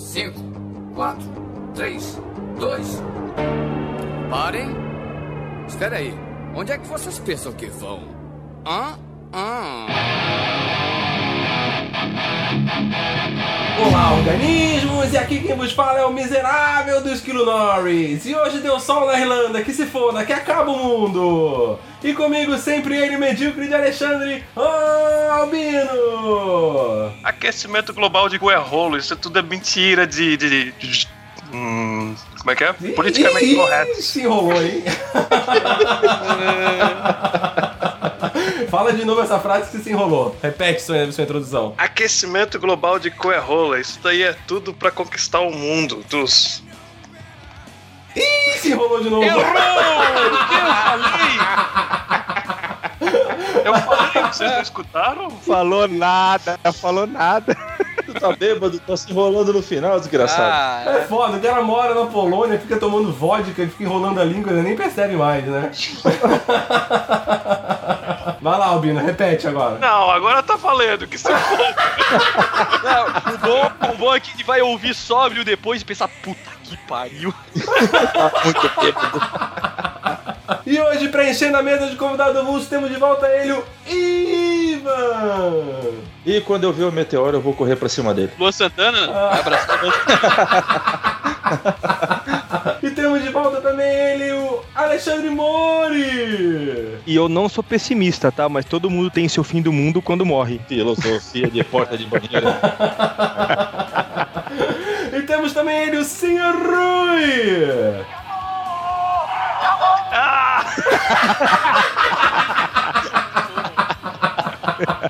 5, 4, 3, 2. Parem. Espera aí. Onde é que vocês pensam que vão? Hã? Hã? Olá, organismos! E aqui quem vos fala é o miserável do Esquilo Norris. E hoje deu sol na Irlanda, que se foda, que acaba o mundo! E comigo sempre ele, medíocre de Alexandre Albino! Aquecimento global de Guerrolo, isso tudo é mentira de. de, de- hum, como é que é? Politicamente Ih, correto. Se enrolou, hein? Fala de novo essa frase que se enrolou. Repete sua, sua introdução. Aquecimento global de Coerrola, isso daí é tudo pra conquistar o mundo dos. Ih, se enrolou de novo. Eu falei! Eu falei, vocês não escutaram? Falou nada, falou nada. Tu tá bêbado, tá se enrolando no final, desgraçado. Ah, É foda, o cara mora na Polônia, fica tomando vodka, fica enrolando a língua, ele nem percebe mais, né? Vai lá, Albino, repete agora. Não, agora tá valendo, que se for. não, o, bom, o bom é que ele vai ouvir sóbrio depois e pensar, puta que pariu. Muito bêbado. E hoje, preenchendo a mesa de convidado avulso, temos de volta ele, o Ivan! E quando eu ver o meteoro, eu vou correr pra cima dele. Luan Santana, vai abraçar E temos de volta também ele, o Alexandre Mori! E eu não sou pessimista, tá? Mas todo mundo tem seu fim do mundo quando morre. Filosofia de porta de banheiro. E temos também ele, o Sr. Rui!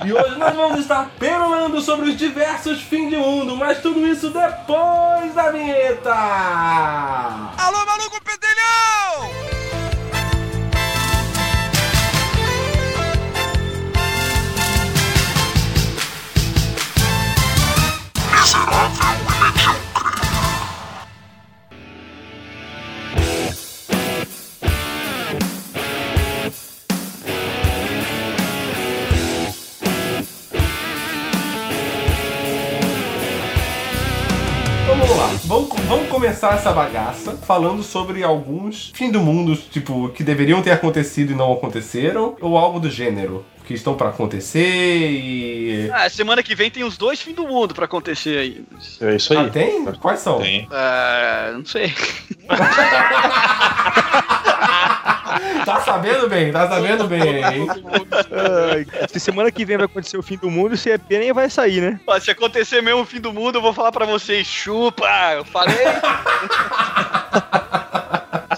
E hoje nós vamos estar perolando sobre os diversos fins de mundo, mas tudo isso depois da vinheta! Alô, maluco pedelhão! Vamos lá, vamos, vamos começar essa bagaça falando sobre alguns fim do mundo, tipo, que deveriam ter acontecido e não aconteceram, ou algo do gênero, que estão pra acontecer e. Ah, semana que vem tem os dois fins do mundo pra acontecer aí. É isso aí. Ah, tem? Quais são? Tem. É, não sei. Tá sabendo bem, tá sabendo bem, hein? Ai, se semana que vem vai acontecer o fim do mundo, se é pena nem vai sair, né? Se acontecer mesmo o fim do mundo, eu vou falar pra vocês, chupa! Eu falei.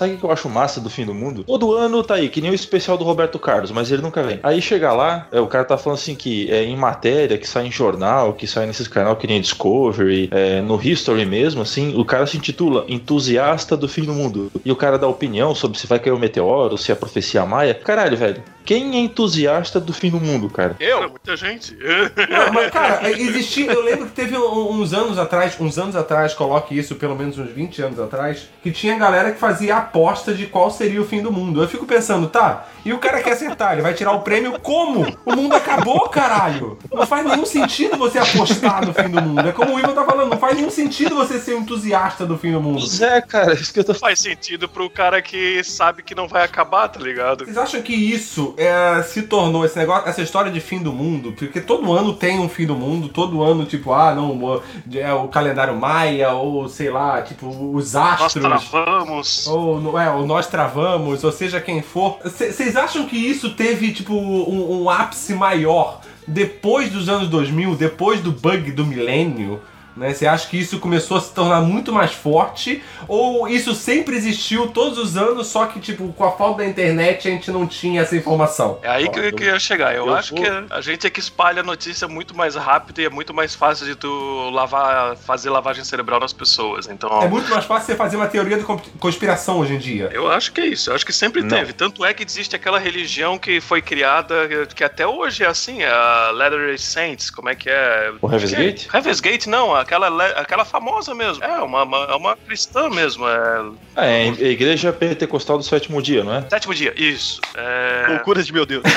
Sabe o que eu acho massa do fim do mundo? Todo ano tá aí, que nem o especial do Roberto Carlos, mas ele nunca vem. Aí chega lá, é, o cara tá falando assim que é em matéria, que sai em jornal, que sai nesses canal que nem Discovery, é, no History mesmo, assim, o cara se intitula Entusiasta do Fim do Mundo. E o cara dá opinião sobre se vai cair o meteoro, se é profecia maia. Caralho, velho. Quem é entusiasta do fim do mundo, cara? Eu? Muita gente. Não, mas, cara, existia. Eu lembro que teve um- uns anos atrás, uns anos atrás, coloque isso, pelo menos uns 20 anos atrás, que tinha galera que fazia aposta de qual seria o fim do mundo. Eu fico pensando, tá, e o cara quer acertar, ele vai tirar o prêmio como? O mundo acabou, caralho! Não faz nenhum sentido você apostar no fim do mundo. É como o Ivan tá falando, não faz nenhum sentido você ser um entusiasta do fim do mundo. Pois é, cara, isso que eu tô Faz sentido pro cara que sabe que não vai acabar, tá ligado? Vocês acham que isso é, se tornou esse negócio, essa história de fim do mundo? Porque todo ano tem um fim do mundo, todo ano, tipo, ah, não, o- é o calendário maia, ou sei lá, tipo, os Nós astros. travamos. Ou, é, ou nós travamos, ou seja quem for. Vocês acham que isso teve, tipo, um, um ápice maior depois dos anos 2000, depois do bug do milênio? Né? Você acha que isso começou a se tornar muito mais forte? Ou isso sempre existiu todos os anos, só que, tipo, com a falta da internet a gente não tinha essa informação? É aí que eu queria chegar. Eu, eu acho vou- que a gente é que espalha a notícia muito mais rápido e é muito mais fácil de tu lavar, fazer lavagem cerebral nas pessoas. Então, É muito mais fácil você fazer uma teoria de conspiração hoje em dia. eu acho que é isso. Eu acho que sempre Não. teve. Tanto é que existe aquela religião que foi criada, que até hoje é assim, é a Latter-day Saints. Como é que é? O Heaven's é- Gate? Heaven's Gate, não. Aquela, aquela famosa mesmo. É, uma, uma, é uma cristã mesmo. É... Ah, é a igreja pentecostal do sétimo dia, não é? Sétimo dia, isso. É... Loucuras de meu Deus.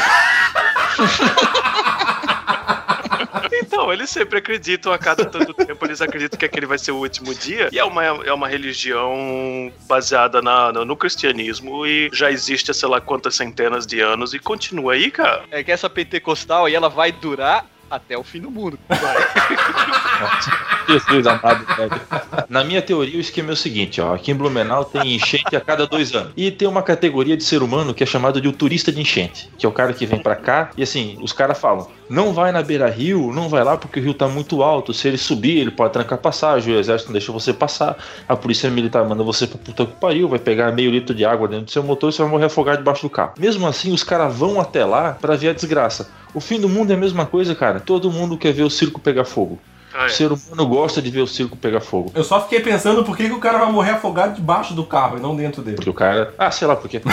Então, eles sempre acreditam, a cada tanto tempo eles acreditam que aquele vai ser o último dia. E é uma, é uma religião baseada na, no, no cristianismo e já existe há sei lá quantas centenas de anos e continua aí, cara. É que essa pentecostal aí, ela vai durar até o fim do mundo. Jesus amado, velho. Na minha teoria, o esquema é o seguinte, ó. Aqui em Blumenau tem enchente a cada dois anos. E tem uma categoria de ser humano que é chamado de o turista de enchente, que é o cara que vem pra cá e assim, os caras falam: não vai na beira rio, não vai lá porque o rio tá muito alto. Se ele subir, ele pode trancar passagem, o exército não deixa você passar, a polícia militar manda você pra puta que pariu, vai pegar meio litro de água dentro do seu motor e você vai morrer afogado debaixo do carro. Mesmo assim, os caras vão até lá pra ver a desgraça. O fim do mundo é a mesma coisa, cara. Todo mundo quer ver o circo pegar fogo. Ah, O ser humano gosta de ver o circo pegar fogo. Eu só fiquei pensando por que, que o cara vai morrer afogado debaixo do carro e não dentro dele. Porque o cara. Ah, sei lá por quê.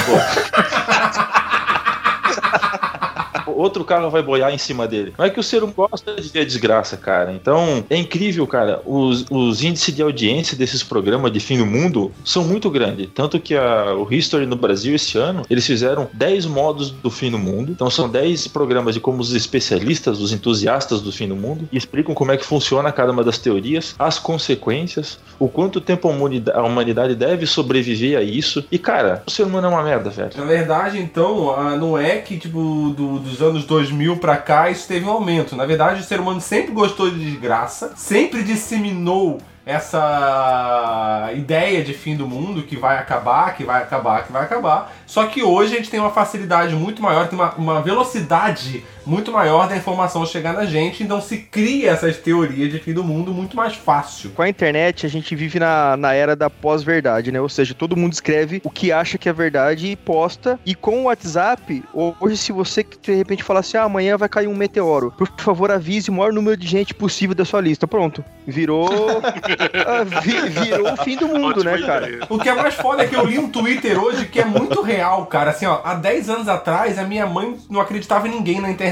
Outro carro vai boiar em cima dele. Não é que o ser humano gosta de ver a desgraça, cara. Então, é incrível, cara. Os, os índices de audiência desses programas de fim do mundo são muito grandes. Tanto que a, o History no Brasil, esse ano, eles fizeram 10 modos do fim do mundo. Então, são 10 programas de como os especialistas, os entusiastas do fim do mundo, explicam como é que funciona cada uma das teorias, as consequências, o quanto tempo a humanidade, a humanidade deve sobreviver a isso. E, cara, o ser humano é uma merda, velho. Na verdade, então, ah, não é que, tipo, do- dos anos 2000 pra cá isso teve um aumento. Na verdade, o ser humano sempre gostou de desgraça, sempre disseminou essa ideia de fim do mundo que vai acabar, que vai acabar, que vai acabar. Só que hoje a gente tem uma facilidade muito maior, tem uma, uma velocidade muito maior da informação chegar na gente, então se cria essas teorias de fim do mundo muito mais fácil. Com a internet, a gente vive na, na era da pós-verdade, né? Ou seja, todo mundo escreve o que acha que é verdade e posta. E com o WhatsApp, hoje, se você de repente falar assim, ah, amanhã vai cair um meteoro, por favor, avise o maior número de gente possível da sua lista. Pronto. Virou. vi- virou o fim do mundo, Ótima né, cara? ideia. O que é mais foda é que eu li um Twitter hoje que é muito real, cara. Assim, ó, há 10 anos atrás a minha mãe não acreditava em ninguém na internet.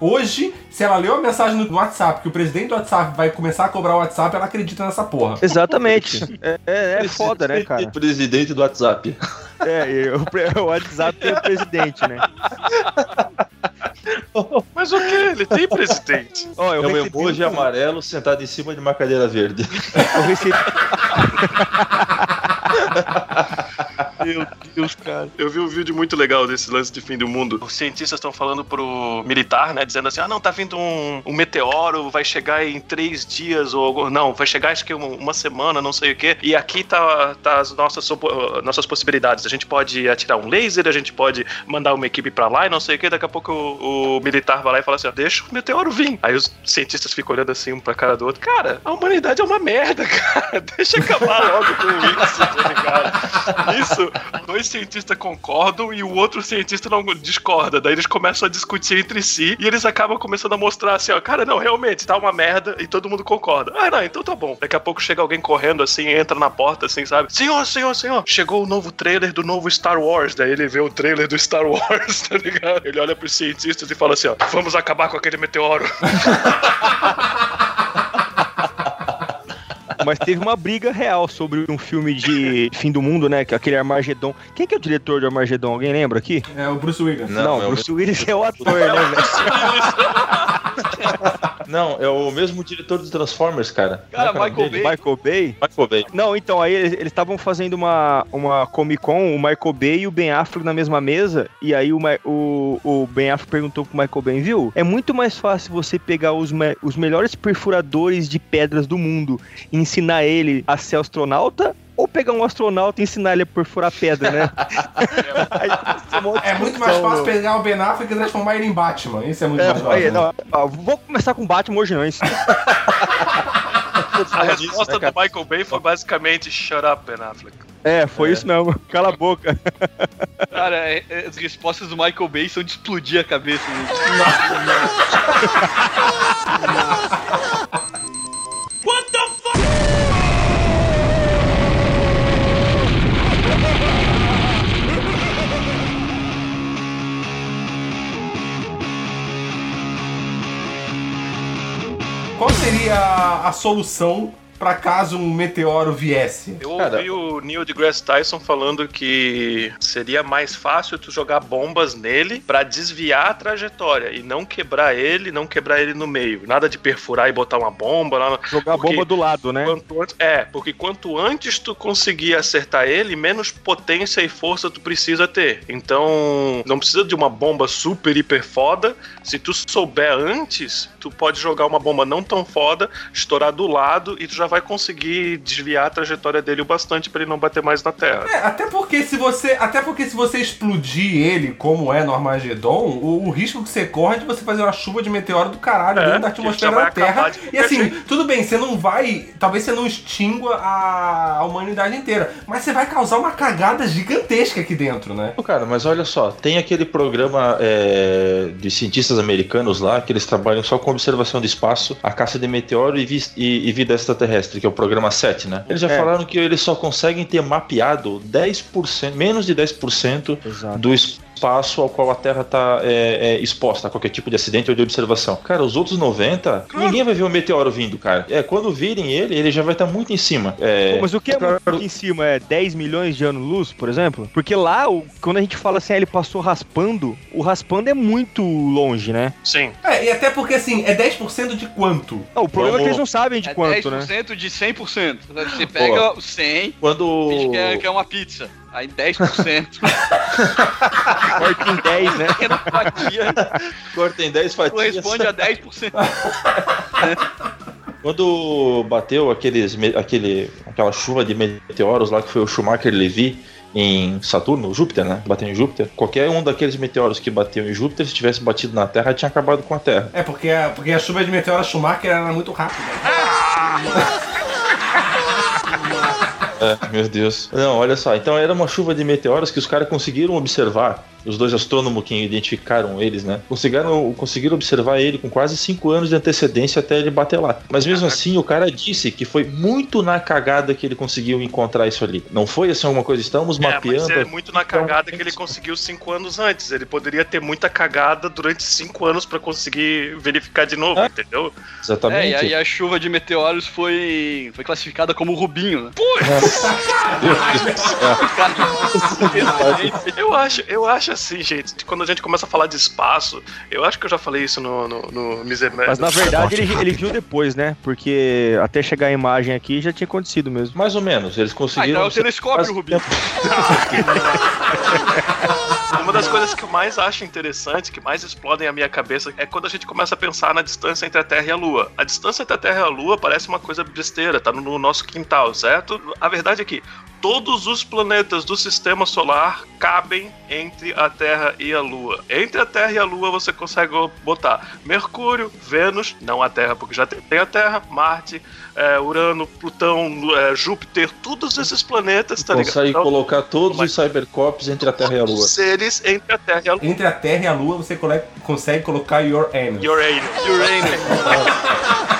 Hoje, se ela leu a mensagem no WhatsApp que o presidente do WhatsApp vai começar a cobrar o WhatsApp, ela acredita nessa porra. Exatamente. É, é, é foda, né, cara? Presidente do WhatsApp. É, o, o WhatsApp tem o presidente, né? Mas o que? Ele tem presidente. Ó, É eu um emoji um- amarelo sentado em cima de uma cadeira verde. eu recebi- Meu Deus, cara. Eu vi um vídeo muito legal desse lance de fim do mundo. Os cientistas estão falando pro militar, né? Dizendo assim: ah, não, tá vindo um, um meteoro, vai chegar em três dias, ou não, vai chegar acho que uma, uma semana, não sei o quê. E aqui tá, tá as nossas, nossas possibilidades. A gente pode atirar um laser, a gente pode mandar uma equipe pra lá e não sei o quê. Daqui a pouco o, o militar vai lá e fala assim: ó, deixa o meteoro vir. Aí os cientistas ficam olhando assim um pra cara do outro. Cara, a humanidade é uma merda, cara. Deixa acabar logo com isso, tá ligado? Isso, dois cientistas concordam e o outro cientista não discorda. Daí eles começam a discutir entre si e eles acabam começando a mostrar assim, ó, cara, não, realmente, tá uma merda e todo mundo concorda. Ah, não, então tá bom. Daqui a pouco chega alguém correndo assim, entra na porta assim, sabe? Senhor, senhor, senhor, chegou o novo trailer do novo Star Wars. Daí ele vê o trailer do Star Wars, tá ligado? Ele olha pros cientistas e fala assim, ó, vamos acabar com aquele meteoro. Mas teve uma briga real sobre um filme de fim do mundo, né? Que é aquele Armagedon. Quem que é o diretor de Armagedon? Alguém lembra aqui? É o Bruce Willis. Não, é o Bruce Willis é o ator, né, velho? Não, é o mesmo diretor do Transformers, cara. Cara, é é nome Michael dele? Bay. Michael Bay? Michael Bay. Não, então, aí eles estavam fazendo uma, uma Comic Con, o Michael Bay e o Ben Affleck na mesma mesa, e aí o, o, o Ben Affleck perguntou pro Michael Bay, viu? É muito mais fácil você pegar os, me- os melhores perfuradores de pedras do mundo e ensinar ele a ser astronauta, ou pegar um astronauta e ensinar ele a perfurar pedra, né? É muito mais fácil pegar o Ben Affleck e transformar ele em Batman. Isso é muito É, mais fácil. aí, né? não, ó, vou começar com Batman hoje não, hein? A resposta do Michael Bay foi basicamente shut up, Ben Affleck. É, foi isso mesmo. Cala a boca. Cara, é- é- as respostas do Michael Bay são de explodir a cabeça. gente. Qual seria a solução pra caso um meteoro viesse? Eu Cara, ouvi o Neil deGrasse Tyson falando que seria mais fácil tu jogar bombas nele pra desviar a trajetória e não quebrar ele, não quebrar ele no meio. Nada de perfurar e botar uma bomba lá. no- Jogar a bomba do lado, né? Antes, é, porque quanto antes tu conseguir acertar ele, menos potência e força tu precisa ter. Então, não precisa de uma bomba super hiper foda. Se tu souber antes, tu pode jogar uma bomba não tão foda, estourar do lado e tu já vai conseguir desviar a trajetória dele o bastante pra ele não bater mais na terra. É, até porque se você. Até porque se você explodir ele, como é no Armagedon, o, o risco que você corre é de você fazer uma chuva de meteoro do caralho É, dentro da atmosfera da Terra. E assim, jeito. tudo bem, você não vai. Talvez você não extingua a, a humanidade inteira. Mas você vai causar uma cagada gigantesca aqui dentro, né? Cara, mas olha só, tem aquele programa é, de cientistas americanos lá que eles trabalham só com observação de espaço, a caça de meteoro e, vis- e- e vida extraterrestre, que é o programa 7, né? Eles já É. falaram que eles só conseguem ter mapeado 10%, menos de 10% Exato. do espaço ao qual a Terra está exposta a qualquer tipo de acidente ou de observação. Cara, os outros 90, ninguém vai ver o meteoro vindo, cara. É, quando virem ele, ele já vai estar muito em cima. É, Pô, mas o que é claro- muito em cima? É 10 milhões de anos-luz, por exemplo? Porque lá, o- quando a gente fala assim, ah, ele passou raspando, o raspando é muito longe, né? Sim. É, e até porque assim, é 10% de quanto? Não, o problema é que Vamos- eles não sabem de É quanto, né? 10% de 100%. Você pega o 100, Quando. finge que é, que é uma pizza. Aí 10%, Corta em 10, né? pequena fatia, Corta em 10 fatias. corresponde a 10%. Quando bateu aqueles, aquele, aquela chuva de meteoros lá que foi o Schumacher Levy em Saturno, Júpiter, né? Bateu em Júpiter. Qualquer um daqueles meteoros que bateu em Júpiter, se tivesse batido na Terra, tinha acabado com a Terra. É, porque a, porque a chuva de meteoro Schumacher era muito rápida. É, meu Deus. Não, olha só. Então era uma chuva de meteoros que os caras conseguiram observar. Os dois astrônomos que identificaram eles, né? Conseguiram, conseguiram observar ele com quase 5 anos de antecedência até ele bater lá. Mas mesmo assim, o cara disse que foi muito na cagada que ele conseguiu encontrar isso ali. Não foi assim alguma coisa, estamos É, mas mapeando. é muito na cagada que ele conseguiu cinco anos antes. Ele poderia ter muita cagada durante cinco anos pra conseguir verificar de novo, Ah. entendeu? Exatamente. É, e aí a chuva de meteoros foi, foi classificada como Rubinho, né? Eu acho, eu acho assim, gente, quando a gente começa a falar de espaço, eu acho que eu já falei isso no, no, no Miserman. Mas na verdade ele, ele viu depois, né? Porque até chegar a imagem aqui já tinha acontecido mesmo. Mais ou menos, eles Ah, conseguiram. então é o telescópio, Rubinho. Uma das coisas que eu mais acho interessante, que mais explodem a minha cabeça, é quando a gente começa a pensar na distância entre a Terra e a Lua. A distância entre a Terra e a Lua parece uma coisa besteira, tá no, no nosso quintal, certo? A verdade é que todos os planetas do sistema solar cabem entre a Terra e a Lua. Entre a Terra e a Lua você consegue botar Mercúrio, Vênus, não a Terra, porque já tem a Terra, Marte, é, Urano, Plutão, é, Júpiter, todos esses planetas, tá ligado? Consegue Então, colocar todos os cybercops entre a Terra e a Lua. seres entre a Terra e a Lua. Entre a Terra e a Lua, você consegue colocar your anus. Uranus. Uranus. Cara, é,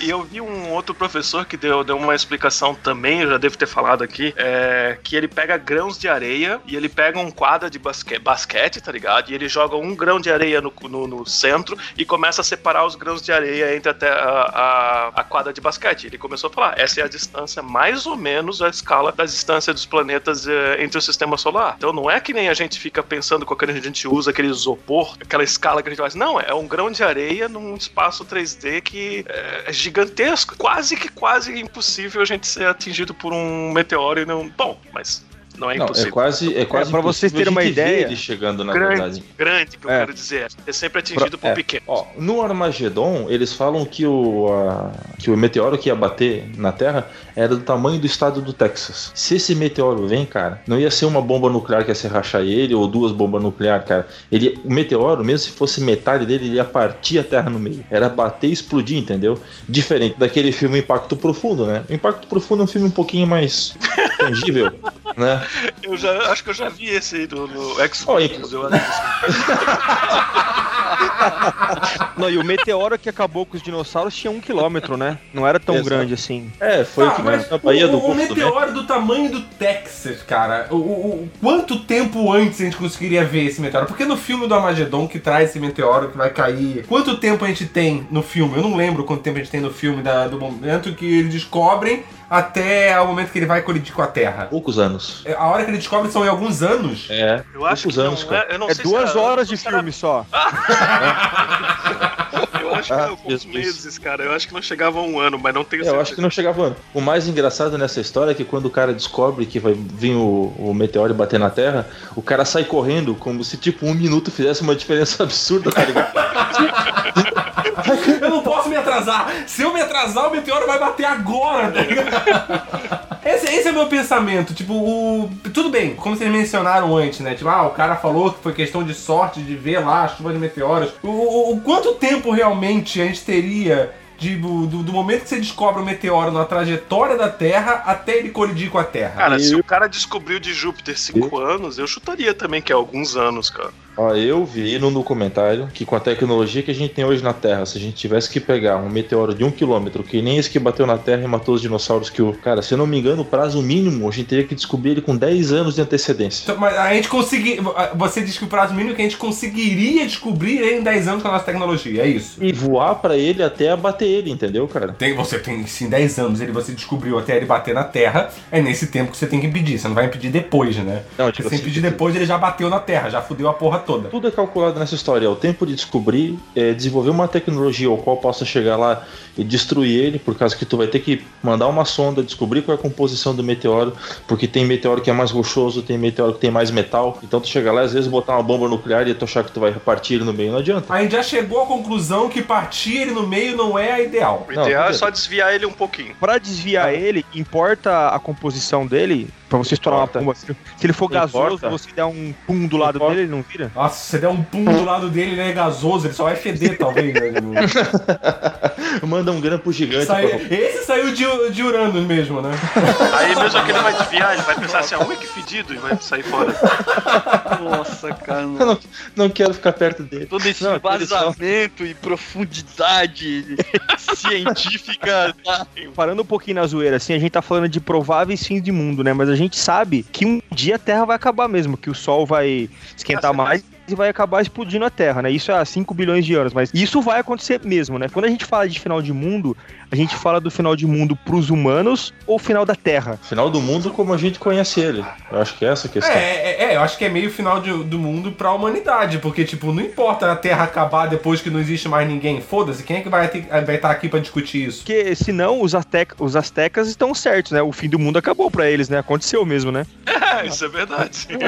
e eu vi um outro professor que deu, deu uma explicação também, eu já devo ter falado aqui, é, que ele pega grãos de areia e ele pega um quadro de basque, basquete, tá ligado? E ele joga um grão de areia no, no, no centro e começa a separar os grãos de areia entre até a, a, a quadra de basquete. Ele começou a falar, essa é a distância, mais ou menos a escala da distância dos planetas é, entre o sistema solar. Então não é que nem a gente fica pensando quando a gente usa aquele isopor, aquela escala que a gente faz. Não, é um grão de areia num espaço 3D que é é gigantesco. Quase que quase impossível a gente ser atingido por um meteoro e não. Bom, mas não é Não, impossível. é quase, é quase É, pra vocês terem uma ideia, ele chegando na grande, verdade. grande, que eu É. quero dizer. É sempre atingido por É, pequeno. Ó, no Armagedon, eles falam que o, a- que o meteoro que ia bater na Terra era do tamanho do estado do Texas. Se esse meteoro vem, cara, não ia ser uma bomba nuclear que ia se rachar ele ou duas bombas nucleares, cara. Ele, o meteoro, mesmo se fosse metade dele, ele ia partir a Terra no meio. Era bater e explodir, entendeu? Diferente daquele filme Impacto Profundo, né? O Impacto Profundo é um filme um pouquinho mais tangível. né? Eu já, acho que eu já vi esse aí no, no Xbox. Ó, e- eu acho. Não, e o meteoro que acabou com os dinossauros tinha um quilômetro, né? Não era tão Exato. grande assim. É, foi o Ah, que mas na Bahia o, do o do México. meteoro do tamanho do Texas, cara. O, o- o- quanto tempo antes a gente conseguiria ver esse meteoro? Porque no filme do Armagedon que traz esse meteoro que vai cair. Quanto tempo a gente tem no filme? Eu não lembro quanto tempo a gente tem no filme da- do momento que eles descobrem até o momento que ele vai colidir com a Terra. Poucos anos. A hora que ele descobre são em alguns anos. É, Eu acho poucos que anos, não cara. é, eu não É sei duas se era- horas de se era- filme só. Eu acho que Ah, meses, cara. Eu acho que não chegava a um ano, mas não tenho É, certeza. eu acho que não chegava ano. O mais engraçado nessa história é que quando o cara descobre que vai vir o, o meteoro e bater na Terra, o cara sai correndo como se, tipo, um minuto fizesse uma diferença absurda, tá ligado? Eu não posso me atrasar. Se eu me atrasar, o meteoro vai bater agora, tá ligado? Esse, esse é o meu pensamento. Tipo, o. Tudo bem, como vocês mencionaram antes, né? Tipo, ah, o cara falou que foi questão de sorte de ver lá a chuva de meteoros. O, o- o quanto tempo realmente a gente teria de, do, do momento que você descobre o meteoro na trajetória da Terra até ele colidir com a Terra? Cara, se Eu- o cara descobriu de Júpiter 5 anos, eu chutaria também que é alguns anos, cara. Ó, eu vi no documentário que com a tecnologia que a gente tem hoje na Terra, se a gente tivesse que pegar um meteoro de um quilômetro, que nem esse que bateu na Terra e matou os dinossauros, que o. Cara, se eu não me engano, o prazo mínimo, a gente teria que descobrir ele com 10 anos de antecedência. Então, Mas a gente conseguir. Você diz que o prazo mínimo é que a gente conseguiria descobrir ele em 10 anos com a nossa tecnologia, é isso? E voar pra ele até abater ele, entendeu, cara? Tem, você tem sim 10 anos, ele você descobriu até ele bater na Terra, é nesse tempo que você tem que impedir. Você não vai impedir depois, né? Não, tipo se assim, impedir depois, ele já bateu na Terra, já fudeu a porra toda. Tudo é calculado nessa história. É o tempo de descobrir, é, desenvolver uma tecnologia ao qual possa chegar lá e destruir ele, por causa que tu vai ter que mandar uma sonda, descobrir qual é a composição do meteoro, porque tem meteoro que é mais rochoso, tem meteoro que tem mais metal. Então tu chega lá, às vezes botar uma bomba nuclear e tu achar que tu vai repartir ele no meio, não adianta. A gente já chegou à conclusão que partir ele no meio não é a ideal. O Não, ideal é só desviar ele um pouquinho. Pra desviar ele, importa a composição dele? Pra você estourar uma Importa. bomba. Se se ele for gasoso, Importa. você der um pum do lado Importa. dele, ele não vira? Nossa, se você der um pum do lado dele, ele é gasoso, ele só vai feder, talvez. Né? Manda um grampo gigante. Sai- Esse saiu de, de Uranus mesmo, né? Aí mesmo que ele vai desviar, ele vai pensar assim, ah, ui, que fedido, e vai sair fora. Nossa, cara. Eu não, não quero ficar perto dele. Todo esse Não, vazamento e profundidade científica. Parando um pouquinho na zoeira, assim, a gente tá falando de prováveis fins de mundo, né? Mas a gente sabe que um dia a Terra vai acabar mesmo, que o Sol vai esquentar mais e vai acabar explodindo a Terra, né? Isso é há 5 bilhões de anos, mas isso vai acontecer mesmo, né? Quando a gente fala de final de mundo, a gente fala do final de mundo pros humanos ou final da Terra? Final do mundo como a gente conhece ele. Eu acho que é essa a questão. É, é, é, eu acho que é meio final de- do mundo pra humanidade, porque, tipo, não importa a Terra acabar depois que não existe mais ninguém, foda-se, quem é que vai estar vai tá aqui pra discutir isso? Porque senão os, aztec, os aztecas estão certos, né? O fim do mundo acabou pra eles, né? Aconteceu mesmo, né? É, isso é verdade.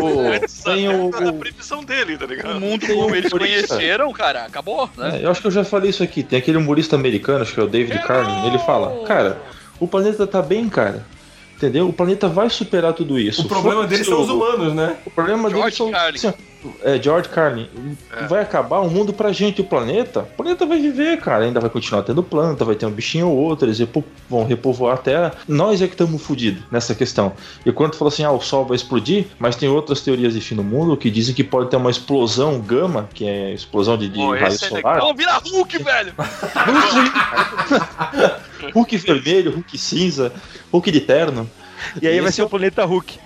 O- Antes tem da- o- da previsão dele, tá O ligado? mundo Tem como um eles conheceram, cara, acabou, né? É, eu acho que eu já falei isso aqui. Tem aquele humorista americano, acho que é o David Carlin. Ele fala: Cara, o planeta tá bem, cara. Entendeu? O planeta vai superar tudo isso. O problema deles são os o- humanos, né? O problema George deles são. Carlin. assim, é, George Carlin. É. Vai acabar o mundo pra gente, o planeta. O planeta vai viver, cara. Ainda vai continuar tendo planta, vai ter um bichinho ou outro, eles vão repovoar a Terra. Nós é que estamos fodidos nessa questão. E quando fala assim, ah, o Sol vai explodir, mas tem outras teorias de fim do mundo que dizem que pode ter uma explosão gama, que é explosão de, de Pô, raio é solar. Vamos virar Hulk, velho! Hulk vermelho, Hulk cinza, Hulk de terno. E aí vai ser é o planeta Hulk.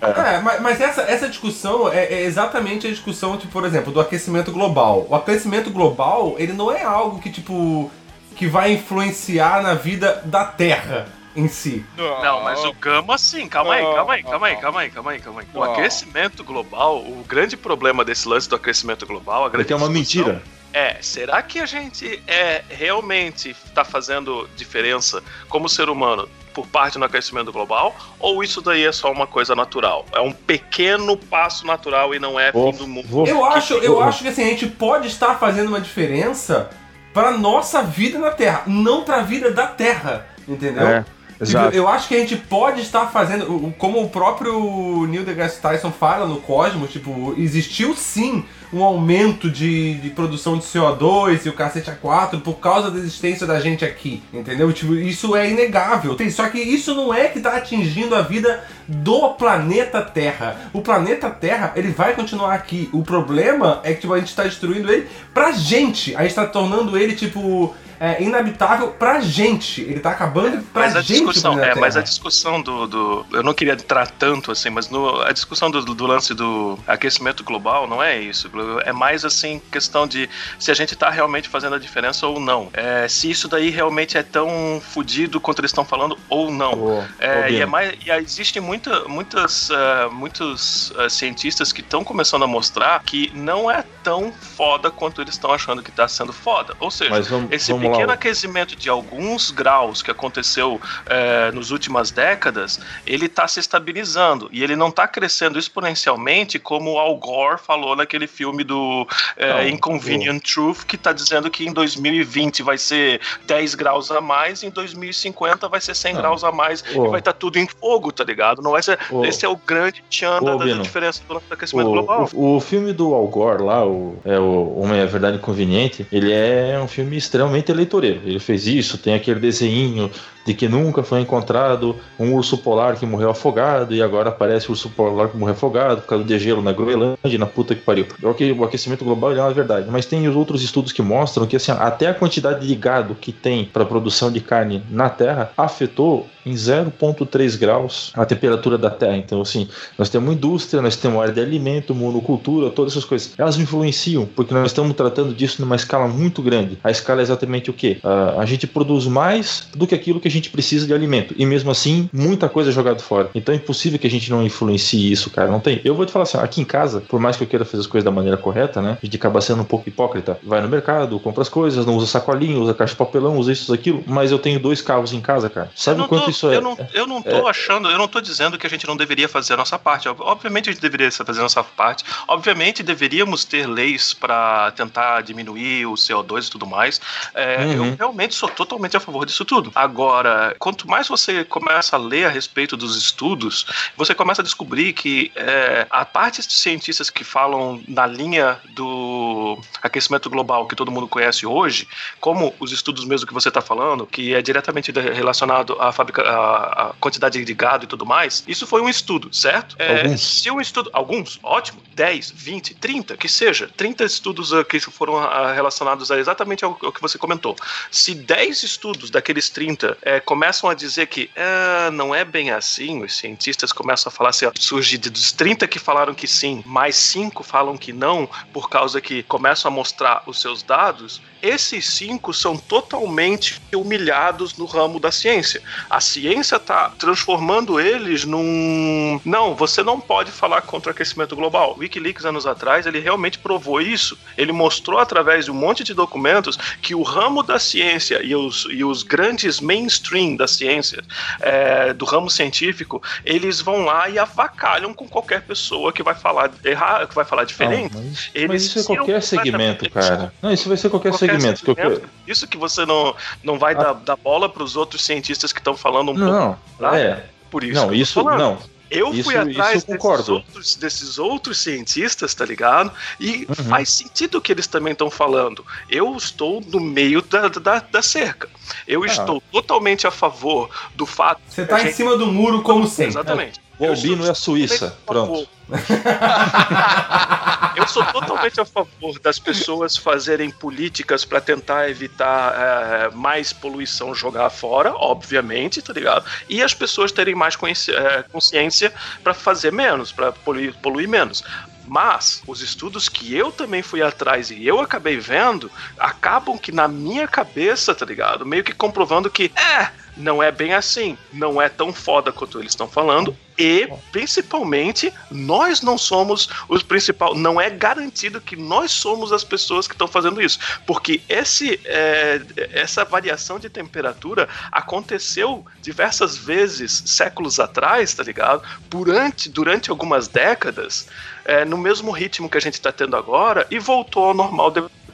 É, mas, mas essa, essa discussão é, é exatamente a discussão, tipo, por exemplo, do aquecimento global. O aquecimento global, ele não é algo que, tipo, que vai influenciar na vida da Terra em si. Não, mas o gama sim, calma aí, calma aí, calma aí, calma aí, calma aí, calma aí. O aquecimento global, o grande problema desse lance do aquecimento global, a grande Que é uma mentira. É, será que a gente é realmente está fazendo diferença como ser humano por parte do aquecimento global? Ou isso daí é só uma coisa natural? É um pequeno passo natural e não é Vou- fim do mundo. vou- Eu acho, eu acho que assim, a gente pode estar fazendo uma diferença pra nossa vida na Terra, não pra vida da Terra, entendeu? É. Exato. Eu acho que a gente pode estar fazendo, como o próprio Neil deGrasse Tyson fala no Cosmos, tipo, existiu sim um aumento de, de produção de CO2 e o cacete A4 por causa da existência da gente aqui, entendeu? Tipo, isso é inegável. Tem- Só que isso não é que tá atingindo a vida do planeta Terra. O planeta Terra, ele vai continuar aqui. O problema é que tipo, a gente tá destruindo ele pra gente. A gente tá tornando ele, tipo, é, inabitável pra gente. Ele tá acabando pra Mas a gente. discussão, é, mas a discussão do, do- Eu não queria entrar tanto assim, mas no, a discussão do, do lance do aquecimento global não é isso. É mais assim, questão de se a gente tá realmente fazendo a diferença ou não. É, se isso daí realmente é tão fodido quanto eles estão falando ou não. É, ô, e, é mais, e existem muita, muitas, eh, muitos eh, cientistas que estão começando a mostrar que não é tão foda quanto eles estão achando que está sendo foda. Ou seja, Mas vamos, esse vamos pequeno aquecimento de alguns graus que aconteceu eh, nos últimas décadas, ele está se estabilizando e ele não está crescendo exponencialmente como o Al Gore falou naquele filme do Não, Inconvenient Truth, que está dizendo que em 2020 vai ser 10 graus a mais, em 2050 vai ser 100 Não. graus a mais Ô. e vai estar tudo em fogo, tá ligado? Não vai ser, Ô. esse é o grande tchan da, Ô, da Bino. diferença do aquecimento O, global. o, o filme do Al Gore lá, o, é, o Homem é Verdade Inconveniente, ele é um filme extremamente eleitoreiro. Ele fez isso, tem aquele desenho de que nunca foi encontrado um urso polar que morreu afogado e agora aparece o urso polar que morreu afogado por causa do degelo na Groenlândia, na puta que pariu. É o que o aquecimento global é uma verdade, mas tem os outros estudos que mostram que assim, até a quantidade de gado que tem para produção de carne na Terra afetou em 0,3 graus a temperatura da Terra. Então, assim, nós temos indústria, nós temos área de alimento, monocultura, todas essas coisas. Elas influenciam, porque nós estamos tratando disso numa escala muito grande. A escala é exatamente o quê? Ah, a gente produz mais do que aquilo que a gente precisa de alimento. E mesmo assim, muita coisa é jogada fora. Então é impossível que a gente não influencie isso, cara. Não tem. Eu vou te falar assim, aqui em casa, por mais que eu queira fazer as coisas da maneira correta, né? A gente acaba sendo um pouco hipócrita. Vai no mercado, compra as coisas, não usa sacolinho, usa caixa de papelão, usa isso, aquilo. Mas eu tenho dois carros em casa, cara. Sabe o quanto tô, isso é? eu não, eu não tô achando, eu não tô dizendo que a gente não deveria fazer a nossa parte. Ob- Obviamente a gente deveria fazer a nossa parte. Obviamente deveríamos ter leis para tentar diminuir o CO2 e tudo mais. É, Uhum. Eu realmente sou totalmente a favor disso tudo. Agora, quanto mais você começa a ler a respeito dos estudos, você começa a descobrir que é, a parte de cientistas que falam na linha do aquecimento global que todo mundo conhece hoje, como os estudos mesmo que você está falando, que é diretamente relacionado à, fabrica, à, à quantidade de gado e tudo mais, isso foi um estudo, certo? É, Alguns. Se um estudo, alguns, ótimo, 10, 20, 30, que seja, 30 estudos ah, que foram ah, relacionados a exatamente ao, ao que você comentou. Se 10 estudos daqueles 30 eh, começam a dizer que "Ah, não é bem assim, os cientistas começam a falar assim, ó, surge dos 30 que falaram que sim, mais 5 falam que não, por causa que começam a mostrar os seus dados, esses cinco são totalmente humilhados no ramo da ciência. A ciência está transformando eles num. Não, você não pode falar contra o aquecimento global. Wikileaks, anos atrás, ele realmente provou isso. Ele mostrou através de um monte de documentos que o ramo da ciência e os, e os grandes mainstream da ciência, é, do ramo científico, eles vão lá e avacalham com qualquer pessoa que vai falar errado, que vai falar diferente. Não, mas, Eles mas isso é qualquer segmento, cara. Não, isso vai ser qualquer, Qualquer segmento. que segmento. quero- Isso que você não, não vai dar, dar bola para os outros cientistas que estão falando um pouco Não, lá. é. por isso. Não, que isso não. Eu fui isso- atrás isso eu desses outros, desses outros cientistas, tá ligado? E Uhum. faz sentido o que eles também estão falando. Eu estou no meio da, da, da cerca. Eu Ah. estou totalmente a favor do fato. Você que a tá em gente- cima do muro como sempre. Exatamente. O Eu albino é a Suíça. Pronto. Eu sou totalmente a favor das pessoas fazerem políticas para tentar evitar eh, mais poluição jogar fora, obviamente, tá ligado? E as pessoas terem mais eh, consciência para fazer menos, para poluir, poluir menos. Mas os estudos que eu também fui atrás e eu acabei vendo acabam que na minha cabeça, tá ligado? Meio que comprovando que é, não é bem assim, não é tão foda quanto eles estão falando. E principalmente nós não somos os principais, não é garantido que nós somos as pessoas que estão fazendo isso, porque esse é, essa variação de temperatura aconteceu diversas vezes séculos atrás, tá ligado? Durante durante algumas décadas, é, no mesmo ritmo que a gente está tendo agora e voltou ao normal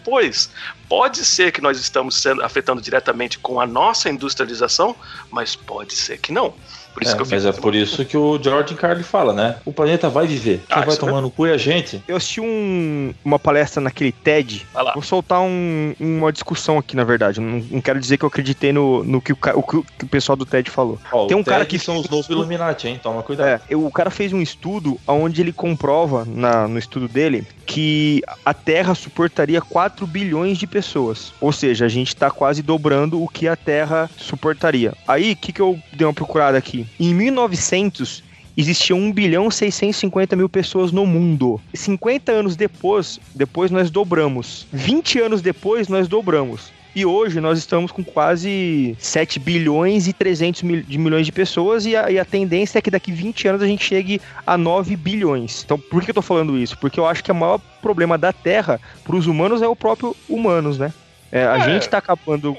depois. Pode ser que nós estamos sendo afetando diretamente com a nossa industrialização, mas pode ser que não. Por isso É, que eu mas é por isso que o George Carlin fala, né? O planeta vai viver. Quem Ah, vai tomar no cu é a gente. Eu assisti um- uma palestra naquele TED. Vou soltar um- uma discussão aqui, na verdade. Não, não quero dizer que eu acreditei no, no que, o, o que o- pessoal do TED falou. Ó, Tem o um cara TED que são os fez novos Illuminati, hein? Toma cuidado. É, eu- o cara fez um estudo onde ele comprova, na- no estudo dele, que a Terra suportaria 4 bilhões de pessoas. Ou seja, a gente tá quase dobrando o que a Terra suportaria. Aí, o que, que eu dei uma procurada aqui? Em 1900, existiam 1 bilhão 650 mil pessoas no mundo. 50 anos depois, depois nós dobramos. 20 anos depois, nós dobramos. E hoje nós estamos com quase 7 bilhões e 300 mil, de milhões de pessoas e a, e a tendência é que daqui 20 anos a gente chegue a 9 bilhões. Então, por que eu tô falando isso? Porque eu acho que o maior problema da Terra para os humanos é o próprio humanos, né? É, a É. gente tá acabando.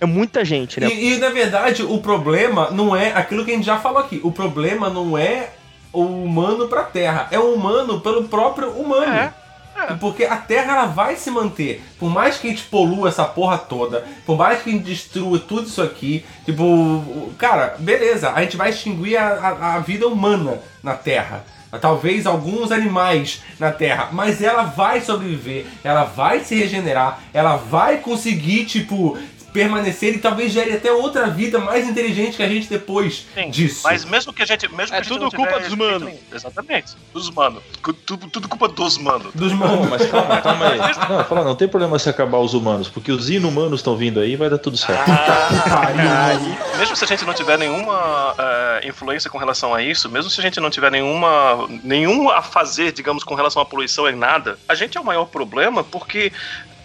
É muita gente, né? E, e, na verdade, o problema não é aquilo que a gente já falou aqui. O problema não é o humano pra Terra, é o humano pelo próprio humano. É, Porque a Terra ela vai se manter. Por mais que a gente polua essa porra toda, por mais que a gente destrua tudo isso aqui, tipo, cara, beleza, a gente vai extinguir a, a- a vida humana na Terra. Talvez alguns animais na Terra, mas ela vai sobreviver, ela vai se regenerar, ela vai conseguir, tipo, permanecer e talvez gere até outra vida mais inteligente que a gente depois Sim, disso. Mas mesmo que a gente. Mesmo É que a gente tudo culpa dos ainda. Exatamente. Dos mano. Cu- Tudo, tudo culpa dos mano. Dos Não, manos. mas calma, calma aí. Não, fala, não tem problema se acabar os humanos, porque os inumanos estão vindo aí e vai dar tudo certo. Mesmo se a gente não tiver nenhuma eh, influência com relação a isso, mesmo se a gente não tiver nenhuma, nenhum a fazer, digamos, com relação à poluição em nada, a gente é o maior problema porque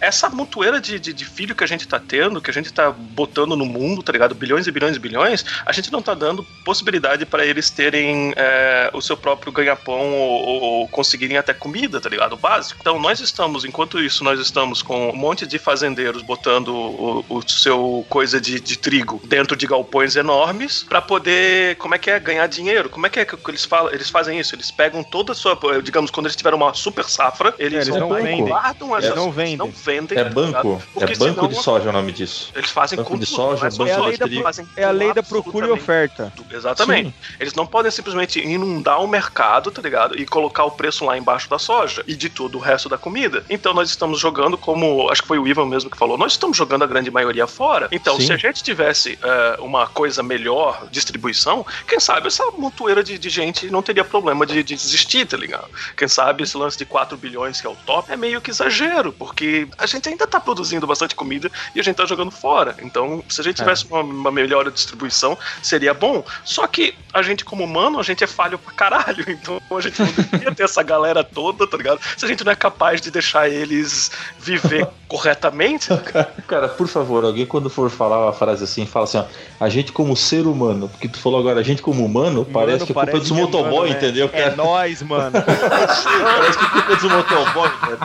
essa montoeira de, de, de filho que a gente tá tendo, que a gente tá botando no mundo, tá ligado? Bilhões e bilhões e bilhões, a gente não tá dando possibilidade para eles terem eh, o seu próprio ganha-pão ou, ou- ou conseguirem até comida, tá ligado? O básico. Então nós estamos, enquanto isso, nós estamos com um monte de fazendeiros botando o, o seu coisa de, de trigo dentro de galpões enormes para poder, como é que é, ganhar dinheiro. Como é que é que eles falam? Eles fazem isso? Eles pegam toda a sua, digamos, quando eles tiveram uma super safra, eles, É, eles não vendem. guardam Eles essas não vendem. não vendem. É tá banco. É banco senão de soja o nome disso. Eles fazem Banco de tudo, soja, só banco É a de lei da, fazem é a lei da procura e oferta. tudo. Exatamente. Sim. Eles não podem simplesmente inundar o mercado, tá ligado? E colocar o preço lá embaixo da soja e de todo o resto da comida. Então nós estamos jogando como. Acho que foi o Ivan mesmo que falou. Nós estamos jogando a grande maioria fora. Então, Sim. se a gente tivesse é, uma coisa melhor, distribuição, quem sabe essa montoeira de, de gente não teria problema de, de desistir, tá ligado? Quem sabe esse lance de 4 bilhões, que é o top, é meio que exagero, porque a gente ainda tá produzindo bastante comida e a gente tá jogando fora. Então, se a gente É. tivesse uma, uma melhor distribuição, seria bom. Só que a gente, como humano, a gente é falho pra caralho. Então a gente não deveria ter essa galera toda, tá ligado? Se a gente não é capaz de deixar eles viver corretamente. Cara, cara, por favor, alguém quando for falar uma frase assim, fala assim, ó, a gente como ser humano, porque tu falou agora, a gente como humano, parece Mano, que a culpa é dos é motoboy, mano, né? entendeu, É cara? nóis, mano. Parece que a culpa é dos motoboy, cara.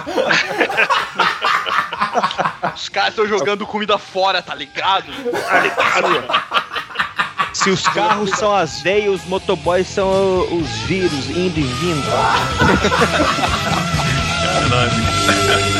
Os caras estão jogando comida fora, tá ligado? Se os carros são as veias, os motoboys são os vírus indo e vindo. Bitch!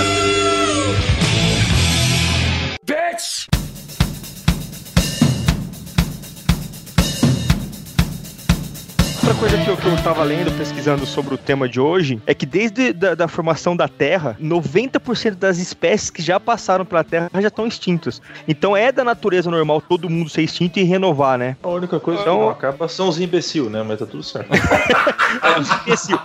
Outra coisa que eu, que eu tava lendo, pesquisando sobre o tema de hoje, é que desde da, da formação da Terra, 90% das espécies que já passaram pela Terra já estão extintas. Então é da natureza normal todo mundo ser extinto e renovar, né? A única coisa Então- que não acaba são os imbecil, né? Mas tá tudo certo. Os imbecil,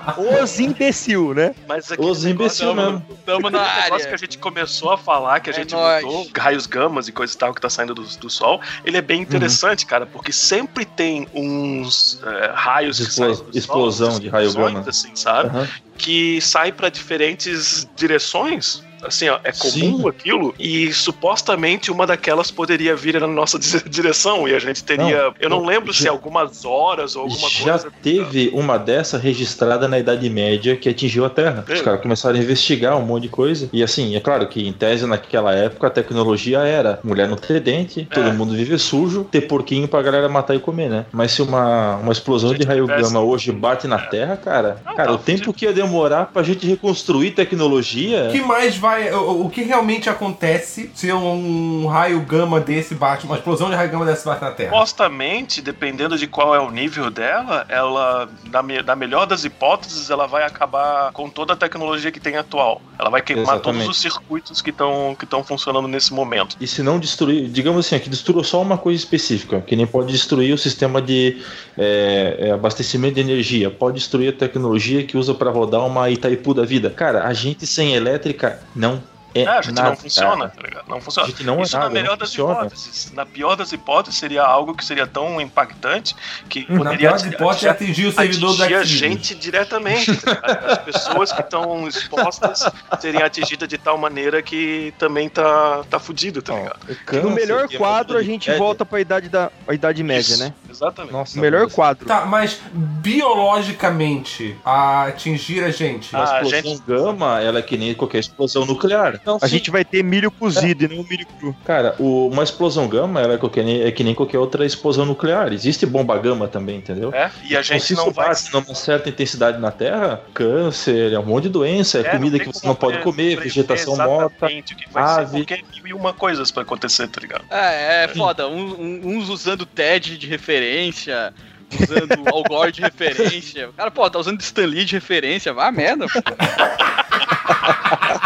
os imbecil, né? Mas Os imbecil mesmo. Tamo na Aquele negócio área. que a gente começou a falar, que a É gente nóis. botou raios gamas e coisa e tal que tá saindo do, do sol, ele é bem Uhum. interessante, cara, porque sempre tem uns é, raios que Explo- saem do explosão de raio gama. assim, sabe? Aham. Que sai pra diferentes direções. Assim, ó, é comum Sim. aquilo e supostamente uma daquelas poderia vir na nossa di- direção e a gente teria, Não, eu não lembro se já- algumas horas ou alguma Já coisa. teve uma dessa registrada na Idade Média que atingiu a Terra. Os É. caras começaram a investigar um monte de coisa. E assim, é claro que em tese naquela época a tecnologia era mulher não ter dente, É. todo mundo viver sujo, ter porquinho pra galera matar e comer, né? Mas se uma, uma explosão Se de raio gama hoje bate na Terra, cara, cara, não, o tempo que ia demorar pra gente reconstruir tecnologia. O que mais vale vai. O, o que realmente acontece se um raio gama desse bate, uma explosão de raio gama desse bate na Terra? Supostamente, dependendo de qual é o nível dela, ela, na, me- na melhor das hipóteses, ela vai acabar com toda a tecnologia que tem atual. Ela vai queimar Exatamente. todos os circuitos que estão que estão funcionando nesse momento. E se não destruir, digamos assim, que destrua só uma coisa específica, que nem pode destruir o sistema de é, é, abastecimento de energia, pode destruir a tecnologia que usa para rodar uma Itaipu da vida. Cara, a gente sem elétrica não é É, a gente nada, não funciona, cara. tá ligado? Não A funciona. gente não Isso é nada, na melhor das funciona. hipóteses. Na pior das hipóteses, seria algo que seria tão impactante que Na poderia pior das ati- hipóteses, ati- atingir o servidor do atingir a Xvideos. gente diretamente. tá? As pessoas que estão expostas seriam atingidas de tal maneira que também tá, tá fudido, tá ligado? Câncer, No melhor é quadro, a gente volta pra idade, da, a idade média, Isso, né? Exatamente. Nossa, O melhor Deus. quadro. Tá, mas biologicamente, a atingir a gente. Ah, a explosão gente- gama, ela é que nem qualquer explosão nuclear. Não, A sim. gente vai ter milho cozido e não milho cru. Cara, o- uma explosão gama ela é, qualquer, é que nem qualquer outra explosão nuclear. Existe bomba gama também, entendeu? É, e a Então, gente se não isso vai. bate numa certa intensidade na Terra, câncer, é um monte de doença, é, É, comida que você não pode comer, vegetação morta. exatamente o que vai ave. ser qualquer mil e uma coisas pra acontecer, tá ligado? É, é foda. Um- um- uns usando TED de referência, usando Algor de referência. O cara, pô, tá usando Stan Lee de referência. Vá merda. pô.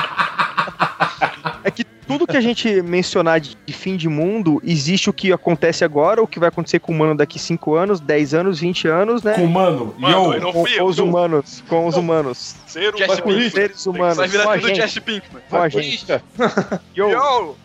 Tudo que a gente mencionar de, de fim de mundo, existe o que acontece agora, o que vai acontecer com o humano daqui 5 anos, 10 anos, 20 anos, né? Com o mano, Mano, eu yo, não Com, fui com eu, os humanos, com os humanos. Ser um Jesse Com os Pinkman. seres humanos, Vai com virar a tudo. Jesse Pinkman. Com a gente. Yo, Yo!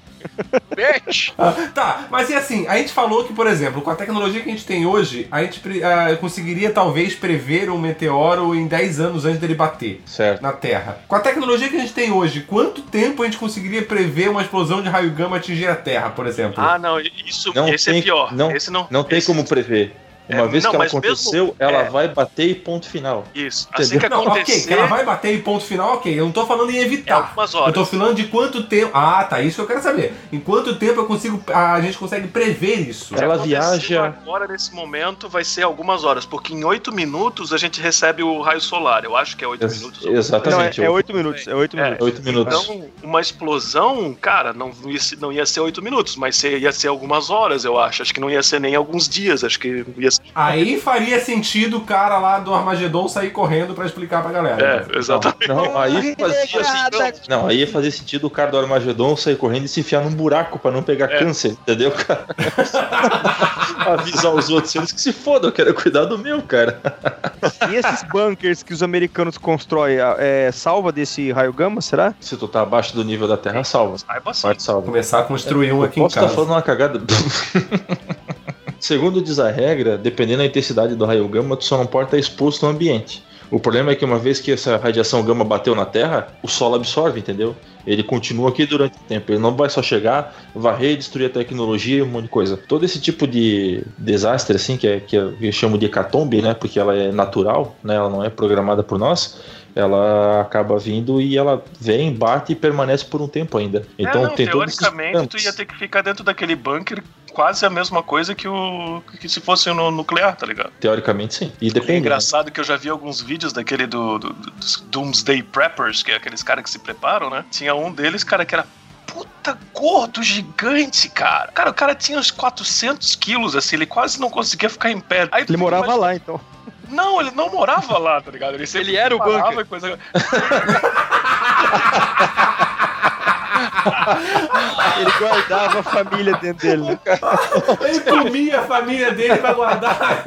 Bitch! Tá, mas e assim, a gente falou que, por exemplo, com a tecnologia que a gente tem hoje, a gente ah, conseguiria talvez prever um meteoro em 10 anos antes dele bater Certo. na Terra. Com a tecnologia que a gente tem hoje, quanto tempo a gente conseguiria prever uma explosão de raio gama atingir a Terra, por exemplo? Ah, não, isso, Não esse tem- é pior. não- esse não, Não tem esse- como prever. Uma É, vez não, que ela mas mesmo- aconteceu, ela é. vai bater e ponto final. Isso. Assim que não, ok, acontecer, que ela vai bater em ponto final, ok. Eu não tô falando em é evitar. algumas horas. Eu tô falando de quanto tempo. Ah, tá. Isso que eu quero saber. Em quanto tempo eu consigo. A gente consegue prever isso? Ela viaja- Agora, nesse momento, vai ser algumas horas, porque em 8 minutos a gente recebe o raio solar. Eu acho que é 8 Ex- minutos. não, é, Exatamente. é 8 minutos, é 8 É. minutos. Oito minutos. Então, uma explosão, cara, não ia, ser- não ia ser 8 minutos, mas ia ser algumas horas, eu acho. Acho que não ia ser nem alguns dias, acho que ia ser. Aí faria sentido o cara lá do Armagedon sair correndo pra explicar pra galera. É, exatamente. Não, aí fazia sentido. Não, aí ia fazer sentido o cara do Armagedon sair correndo e se enfiar num buraco pra não pegar É. câncer, entendeu, cara? Avisar os outros, eles que se fodam, eu quero cuidar do meu, cara. E esses bunkers que os americanos constroem, é, salva desse raio gama, será? Se tu tá abaixo do nível da Terra, salva. Saiba sim. Parte salva. Começar a construir um aqui em Posso estar casa. falando uma cagada. Segundo diz a regra, dependendo da intensidade do raio gama, tu só não pode estar exposto no ambiente. O problema é que uma vez que essa radiação gama bateu na Terra, o solo absorve, entendeu? Ele continua aqui durante o tempo. Ele não vai só chegar, varrer, destruir a tecnologia e um monte de coisa. Todo esse tipo de desastre, assim, que, é, que eu chamo de hecatombe, né? Porque ela é natural, né? Ela não é programada por nós. Ela acaba vindo e ela vem, bate e permanece por um tempo ainda. Então é, não, tem esses teoricamente, tu ia ter que ficar dentro daquele bunker quase a mesma coisa que o que se fosse no nuclear, tá ligado? Teoricamente, sim. E É depende. né? engraçado que eu já vi alguns vídeos daquele do, do- dos Doomsday Preppers, que é aqueles caras que se preparam, né? Tinha um deles, cara, que era puta gordo, gigante, cara. Cara, o cara tinha uns 400 quilos, assim, ele quase não conseguia ficar em pé. Aí, Ele morava lá, então. Não, ele não morava lá, tá ligado? Ele, Ele era o bunker. e Coisa... Ele guardava a família dentro dele, né? Ele comia a família dele pra guardar.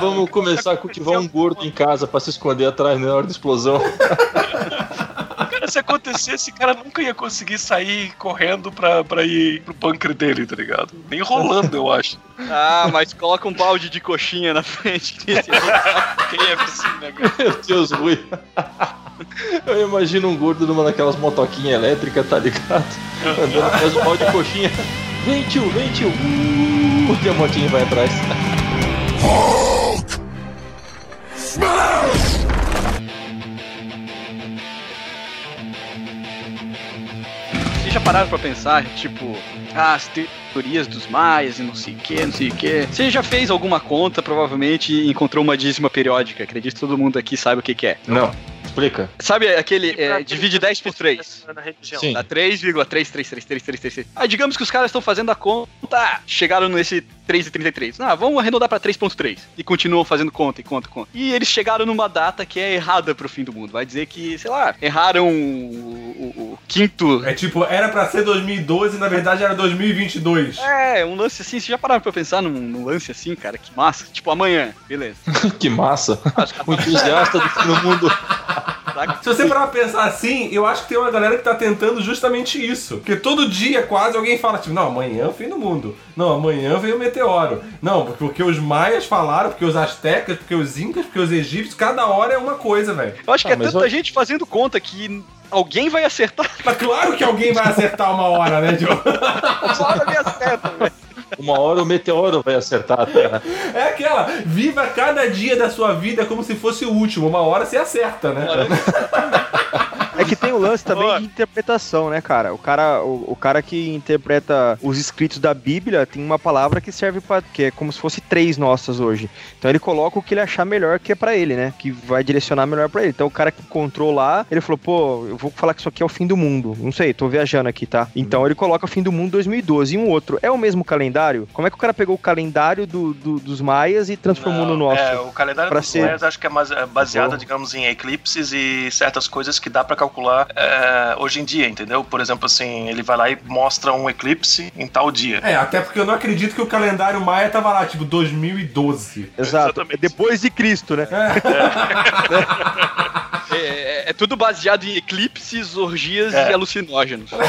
Vamos começar a cultivar um gordo em casa pra se esconder atrás na hora da explosão. Se acontecesse, esse cara nunca ia conseguir sair correndo pra, pra ir pro bunker dele, tá ligado? Nem rolando, eu acho. Ah, mas coloca um balde de coxinha na frente. Quem é assim, né, cara? Meu Deus, Rui. Eu imagino um gordo numa daquelas motoquinhas elétricas, tá ligado? Andando atrás do pau de coxinha. Vem, tio, vem, tio. Uh, e a motinha vai atrás. Vocês já pararam pra pensar, tipo, ah, as teorias dos maias e não sei o que, não sei o que. Você já fez alguma conta, provavelmente, e encontrou uma dízima periódica. Acredito que todo mundo aqui sabe o que, que é. Não. Explica. Sabe aquele. é, divide 10 por 3. Na religião. Sim. Dá 3,3333333. Ah, digamos que os caras estão fazendo a conta, ah, chegaram nesse 3,33. Ah, vamos arredondar pra 3,3. E continuam fazendo conta e conta e conta. E eles chegaram numa data que é errada pro fim do mundo. Vai dizer que, sei lá, erraram o, o- o quinto. É tipo, era pra ser 2012 e na verdade era 2022. É, um lance assim. Você já pararam pra pensar num, num lance assim, cara? Que massa. Tipo, amanhã. Beleza. que massa. O entusiasta do fim do mundo. Saca? Se você parar pra pensar assim, eu acho que tem uma galera que tá tentando justamente isso. Porque todo dia quase alguém fala, tipo, não, amanhã é o fim do mundo. Não, amanhã veio o meteoro. Não, porque, porque os maias falaram, porque os astecas, porque os incas, porque os egípcios, cada hora é uma coisa, velho. Eu acho que Ah, é tanta eu- gente fazendo conta que alguém vai acertar. Mas claro que alguém vai acertar uma hora, né, Diogo? Uma hora me acerta, velho. Uma hora o meteoro vai acertar a Terra. É aquela, viva cada dia da sua vida como se fosse o último. Uma hora você acerta, né? É que tem o lance também de interpretação, né, cara? O cara, o, o cara que interpreta os escritos da Bíblia tem uma palavra que serve para que é como se fosse três nossas hoje. Então ele coloca o que ele achar melhor que é pra ele, né? Que vai direcionar melhor pra ele. Então o cara que encontrou lá, ele falou, pô, eu vou falar que isso aqui é o fim do mundo. Não sei, tô viajando aqui, tá? Então ele coloca o fim do mundo 2012 e um outro. É o mesmo calendário? Como é que o cara pegou o calendário do- do- dos maias e transformou no Não, nosso? É, o calendário dos ser- maias acho que é mais- baseado, Bom. digamos, em eclipses e certas coisas que dá pra calcular é, hoje em dia, entendeu? Por exemplo, assim, ele vai lá e mostra um eclipse em tal dia. É, até porque eu não acredito que o calendário maia tava lá, tipo, 2012. Exato. exatamente. É depois de Cristo, né? É, é- é tudo baseado em eclipses, orgias É. e alucinógenos.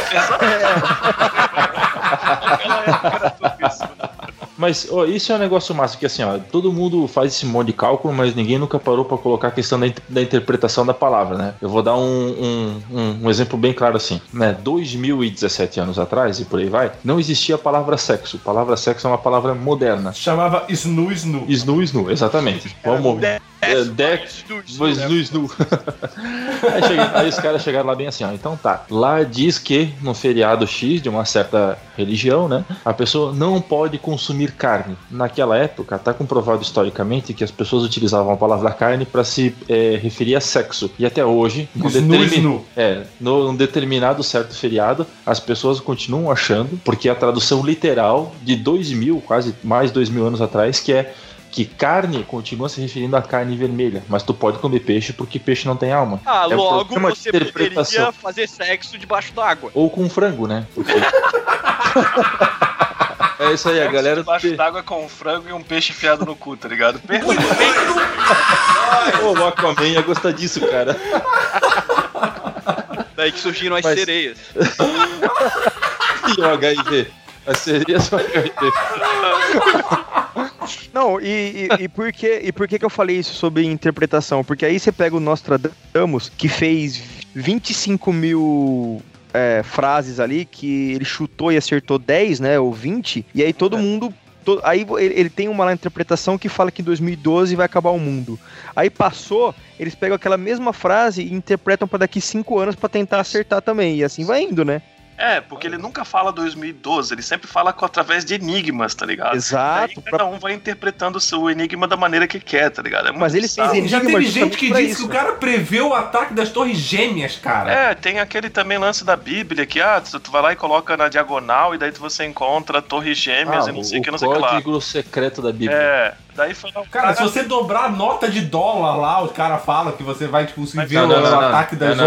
Mas ó, isso é um negócio massa, que assim, ó, todo mundo faz esse monte de cálculo, mas ninguém nunca parou pra colocar a questão da, in- da interpretação da palavra, né? Eu vou dar um, um, um- um exemplo bem claro assim, né? 2017 anos atrás, e por aí vai, não existia a palavra sexo. A palavra sexo é uma palavra moderna. Chamava Snu Snu. Snu, snu, exatamente. Vamos. É, Dex, Snu, snu. aí, chega- aí os caras chegaram lá bem assim, ó. Então tá. Lá diz que no feriado X de uma certa religião, né? A pessoa não pode consumir carne. Naquela época, tá comprovado historicamente que as pessoas utilizavam a palavra carne para se é, referir a sexo. E até hoje, no Snu determin- é, num determinado certo feriado, as pessoas continuam achando, porque a tradução literal de dois mil, quase mais dois mil anos atrás, que é que carne continua se referindo à carne vermelha, mas tu pode comer peixe porque peixe não tem alma. Ah, É logo você poderia interpretação. fazer sexo debaixo d'água. Ou com frango, né? Porque- é isso aí, a galera. Debaixo d'água com um frango e um peixe enfiado no cu, tá ligado? Perfeito. Ô, o Aquaman ia gostar disso, cara. Daí que surgiram as Mas- sereias. E o HIV. A seria só HIV. Não, e, e, e por que, e por que que eu falei isso sobre interpretação? Porque aí você pega o Nostradamus, que fez 25 mil é, frases ali, que ele chutou e acertou 10, né, ou 20, e aí todo mundo... to- Aí ele, tem uma interpretação que fala que em 2012 vai acabar o mundo. Aí passou, eles pegam aquela mesma frase e interpretam para daqui 5 anos para tentar acertar também. E assim vai indo, né? É, porque ele nunca fala 2012, ele sempre fala com- através de enigmas, tá ligado? Exato. Daí cada um vai interpretando o seu enigma da maneira que quer, tá ligado? É Mas ele fez Já Enigma teve gente que disse isso. que o cara preveu o ataque das torres gêmeas, cara. É, tem aquele também lance da Bíblia que, ah, tu, tu vai lá e coloca na diagonal e daí tu- você encontra torres gêmeas Ah, e não o, sei o que, o não sei o que lá. código secreto da Bíblia. É, daí foi lá o Cara, se você dobrar a nota de dólar lá, os caras falam que você vai conseguir Mas ver não, o, não, não, o não. ataque das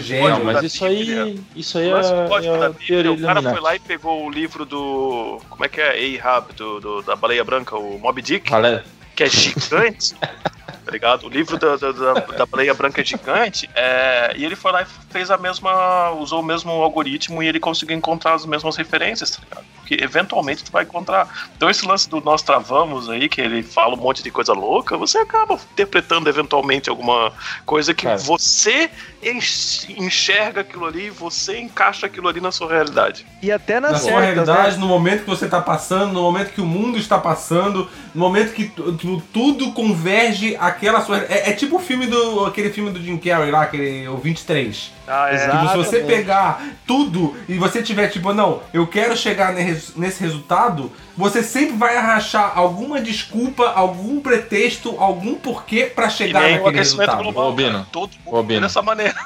gêmeas. Não, mas isso aí, isso aí é, O é o cara foi lá e pegou o livro do. Como é que é? Ahab, do, do- da baleia branca, o Moby Dick, Galera, que é gigante. tá ligado? O livro da, da, da- da baleia branca é gigante. é, e ele foi lá e fez a mesma. usou o mesmo algoritmo e ele conseguiu encontrar as mesmas referências, tá ligado? Porque eventualmente tu vai encontrar. Então esse lance do nós travamos aí, que ele fala um monte de coisa louca, você acaba interpretando eventualmente alguma coisa que Cara. você enx- enxerga aquilo ali, você encaixa aquilo ali na sua realidade. E até nas Na sua né? realidade, no momento que você tá passando, no momento que o mundo está passando, no momento que tu- tu- tudo converge aquela sua. É, é tipo o filme do. aquele filme do Jim Carrey lá, aquele. O 23. Ah, é. Tipo, se você pegar tudo e você tiver tipo, não, eu quero chegar ne- nesse resultado, você sempre vai arrachar alguma desculpa, algum pretexto, algum porquê pra E chegar naquele aquecimento resultado. global. Ô, Bino. cara. Todo mundo Ô, Bino. dessa maneira.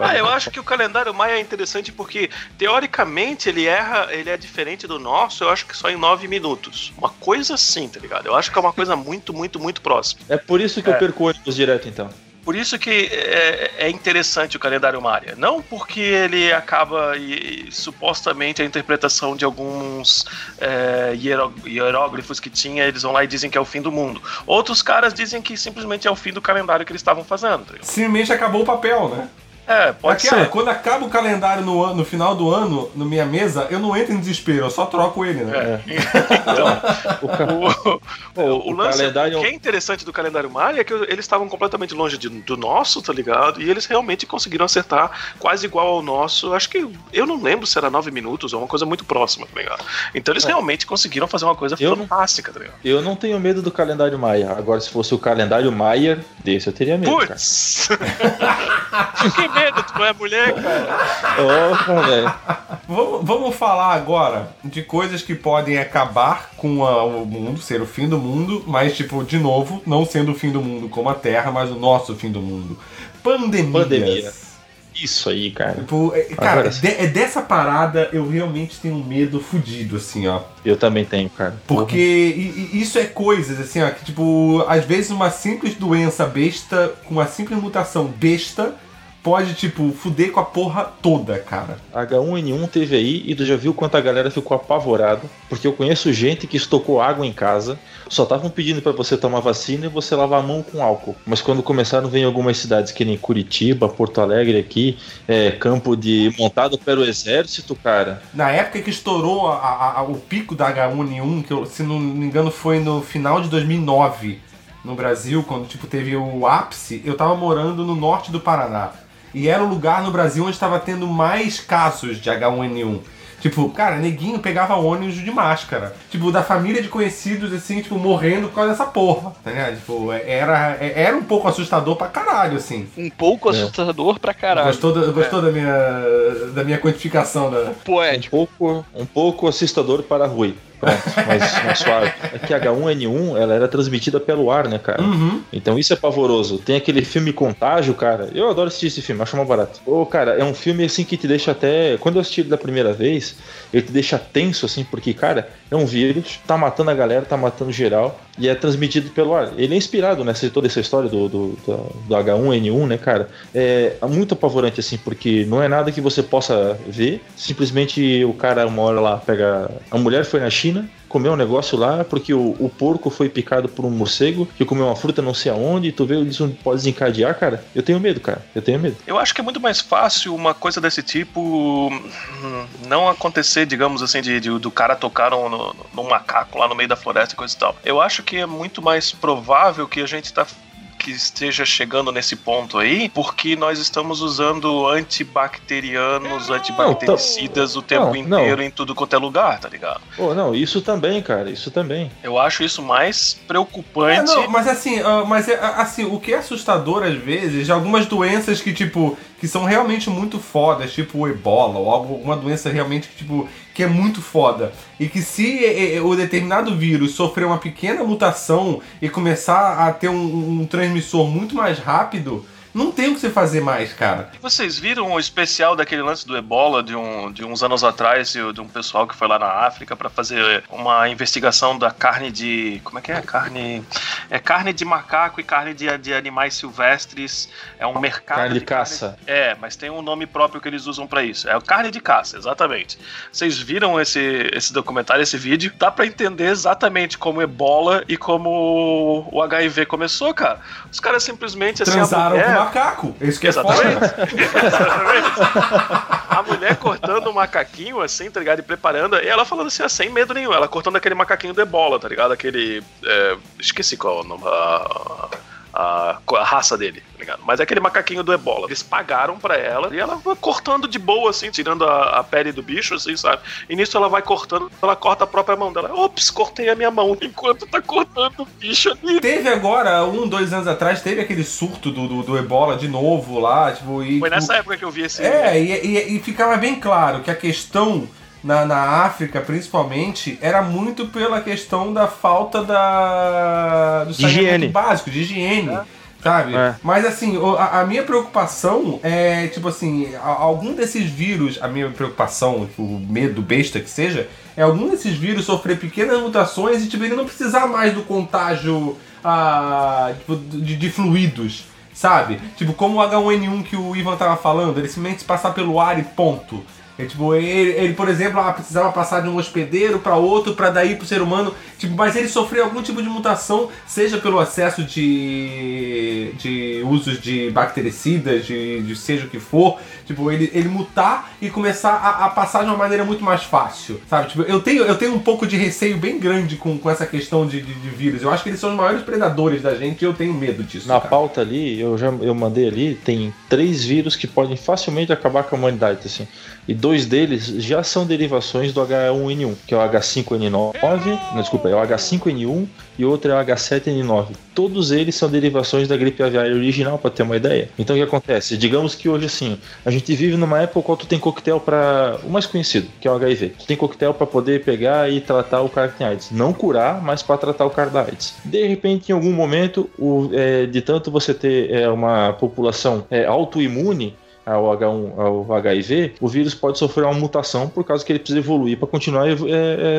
ah, eu acho que o calendário Maia é interessante porque, teoricamente, ele erra, ele é diferente do nosso, eu acho que só em nove minutos. Uma coisa assim, tá ligado? Eu acho que é uma coisa muito, muito, muito próxima. É por isso que eu perco ônibus direto, então. Por isso que é, é interessante o calendário Maia. Não porque ele acaba e, e, supostamente a interpretação de alguns é, hieró- hieróglifos que tinha, eles vão lá e dizem que é o fim do mundo. Outros caras dizem que simplesmente é o fim do calendário que eles estavam fazendo. Simplesmente acabou o papel, né? É, pode Aquela, ser. quando acaba o calendário no, ano- no final do ano, na minha mesa, eu não entro em desespero, eu só troco ele, né? O, ca- O, Pô, o o lance calendário- que é interessante do calendário Maia é que eles estavam completamente longe de- do nosso, tá ligado? E eles realmente conseguiram acertar quase igual ao nosso. Acho que eu não lembro se era nove minutos ou uma coisa muito próxima, tá ligado? Então eles realmente conseguiram fazer uma coisa É. Eu não- fantástica, tá ligado? Eu não tenho medo do calendário Maia. Agora, se fosse o calendário Maier, desse eu teria medo. Putz! medo, tu não é mulher, cara. Ô, velho. Vamos, vamos falar agora de coisas que podem acabar com a- o mundo, ser o fim do mundo, mas, tipo, de novo, não sendo o fim do mundo como a Terra, mas o nosso fim do mundo. Pandemias. Pandemia. Isso aí, cara. Tipo, é- cara, é, de- é dessa parada eu realmente tenho um medo fudido, assim, ó. Eu também tenho, cara. Porque i- i- isso é coisas, assim, ó, que, tipo, às vezes uma simples doença besta, com uma simples mutação besta, pode, tipo, fuder com a porra toda, cara. H1N1 teve aí e tu já viu quanta galera ficou apavorada, porque eu conheço gente que estocou água em casa, só estavam pedindo pra você tomar vacina e você lavar a mão com álcool. Mas quando começaram a vir em algumas cidades que nem Curitiba, Porto Alegre aqui, é, campo de montado pelo exército, cara. Na época que estourou a- a- a- o pico da H1N1, que eu, se não me engano foi no final de 2009, no Brasil, quando tipo teve o ápice, eu tava morando no norte do Paraná. E era o lugar no Brasil onde estava tendo mais casos de H1N1. Tipo, cara, neguinho pegava ônibus de máscara. Tipo, da família de conhecidos, assim, tipo, morrendo por causa dessa porra. Tá ligado? Tipo, era, era um pouco assustador pra caralho, assim. Um pouco assustador pra caralho. Gostou, da, gostou da, minha, da minha quantificação da, Um Poético. pouco, um pouco assustador para Rui. Pronto, mas mais suave. É que a H1N1 ela era transmitida pelo ar, né, cara? Uhum. Então isso é pavoroso. Tem aquele filme Contágio, cara. Eu adoro assistir esse filme, acho mais barato. Ô, cara, é um filme assim que te deixa até. Quando eu assisti ele da primeira vez, ele te deixa tenso, assim, porque, cara, é um vírus, tá matando a galera, tá matando geral, e é transmitido pelo ar. Ele é inspirado nessa toda essa história do, do, do- do H1N1, né, cara? É muito apavorante, assim, porque não é nada que você possa ver. Simplesmente o cara, uma hora lá, pega. A mulher foi na China. Comeu um negócio lá porque o, o porco foi picado por um morcego que comeu uma fruta não sei aonde e tu vê isso pode desencadear, cara. Eu tenho medo, cara. Eu tenho medo. Eu acho que é muito mais fácil uma coisa desse tipo hum, não acontecer, digamos assim, de, de- do cara tocar num- num macaco lá no meio da floresta e coisa e tal. Eu acho que é muito mais provável que a gente tá que esteja chegando nesse ponto aí, porque nós estamos usando antibacterianos, antibactericidas o tempo não, não. inteiro em tudo quanto é lugar, tá ligado? Pô, não, isso também, cara. Isso também. Eu acho isso mais É, preocupante. não, mas assim, ah, mas é, assim, o que é assustador às vezes, de algumas doenças que, tipo, que são realmente muito fodas, tipo o ebola, ou alguma doença realmente que, tipo, que é muito foda. E que se eh, eh, o determinado vírus sofrer uma pequena mutação e começar a ter um, um transmissor muito mais rápido, não tem o que você fazer mais, cara. Vocês viram o especial daquele lance do ebola de, um, de uns anos atrás, de, de um pessoal que foi lá na África para fazer uma investigação da carne de. Como é que é? Carne. É carne de macaco e carne de, de animais silvestres. É um mercado. Carne de caça. É, mas tem um nome próprio que eles usam para isso. É o carne de caça, exatamente. Vocês viram esse, esse documentário, esse vídeo? Dá para entender exatamente como o ebola e como o HIV começou, cara. Os caras simplesmente assim. a Transaram mulher- com macaco. Isso que é Exatamente. Exatamente. A mulher cortando o macaquinho, assim, tá ligado? E preparando. E ela falando assim, ah, sem medo nenhum. Ela cortando aquele macaquinho do ebola, tá ligado? Aquele. é, esqueci qual é o nome. ah, a, a raça dele, tá ligado? Mas é aquele macaquinho do ebola. Eles pagaram pra ela e ela vai cortando de boa, assim, tirando a, a pele do bicho, assim, sabe? E nisso ela vai cortando, ela corta a própria mão dela. Ops, cortei a minha mão enquanto tá cortando o bicho ali. Teve agora, um, dois anos atrás, teve aquele surto do, do, do ebola de novo lá, tipo. E, Foi tipo, nessa época que eu vi esse. É, e, e- e ficava bem claro que a questão na, na África, principalmente, era muito pela questão da falta da, do De higiene. saneamento básico, de higiene. Sabe? É. Mas assim, a, a minha preocupação é, tipo assim, a- algum desses vírus, a minha preocupação, tipo, o medo besta que seja, é algum desses vírus sofrer pequenas mutações e tipo, ele não precisar mais do contágio ah, tipo, de, de fluidos sabe? Tipo, como o H1N1 que o Ivan tava falando, ele simplesmente se passar pelo ar e ponto. É, tipo, ele, ele, por exemplo, ah, precisava passar de um hospedeiro para outro, para daí pro ser humano. Tipo, mas ele sofreu algum tipo de mutação, seja pelo excesso de, de usos de bactericidas, de, de seja o que for. Tipo, ele, ele mutar e começar a, a passar de uma maneira muito mais fácil, sabe? Tipo, eu tenho, eu tenho um pouco de receio bem grande com, com essa questão de, de, de vírus. Eu acho que eles são os maiores predadores da gente e eu tenho medo disso. Na cara. pauta ali, eu já eu mandei ali, tem três vírus que podem facilmente acabar com a humanidade, assim. E dois deles já são derivações do H1N1, que é o H5N9, não, desculpa, é o H5N1 e outro é o H7N9. Todos eles são derivações da gripe aviária original, para ter uma ideia. Então o que acontece? Digamos que hoje assim, a gente vive numa época qual tu tem coquetel para o mais conhecido, que é o HIV. Tu tem coquetel para poder pegar e tratar o cara que tem AIDS, não curar, mas para tratar o cara da AIDS. De repente, em algum momento, o, é, de tanto você ter é, uma população é, autoimune ao H1, ao HIV, o vírus pode sofrer uma mutação por causa que ele precisa evoluir para continuar é,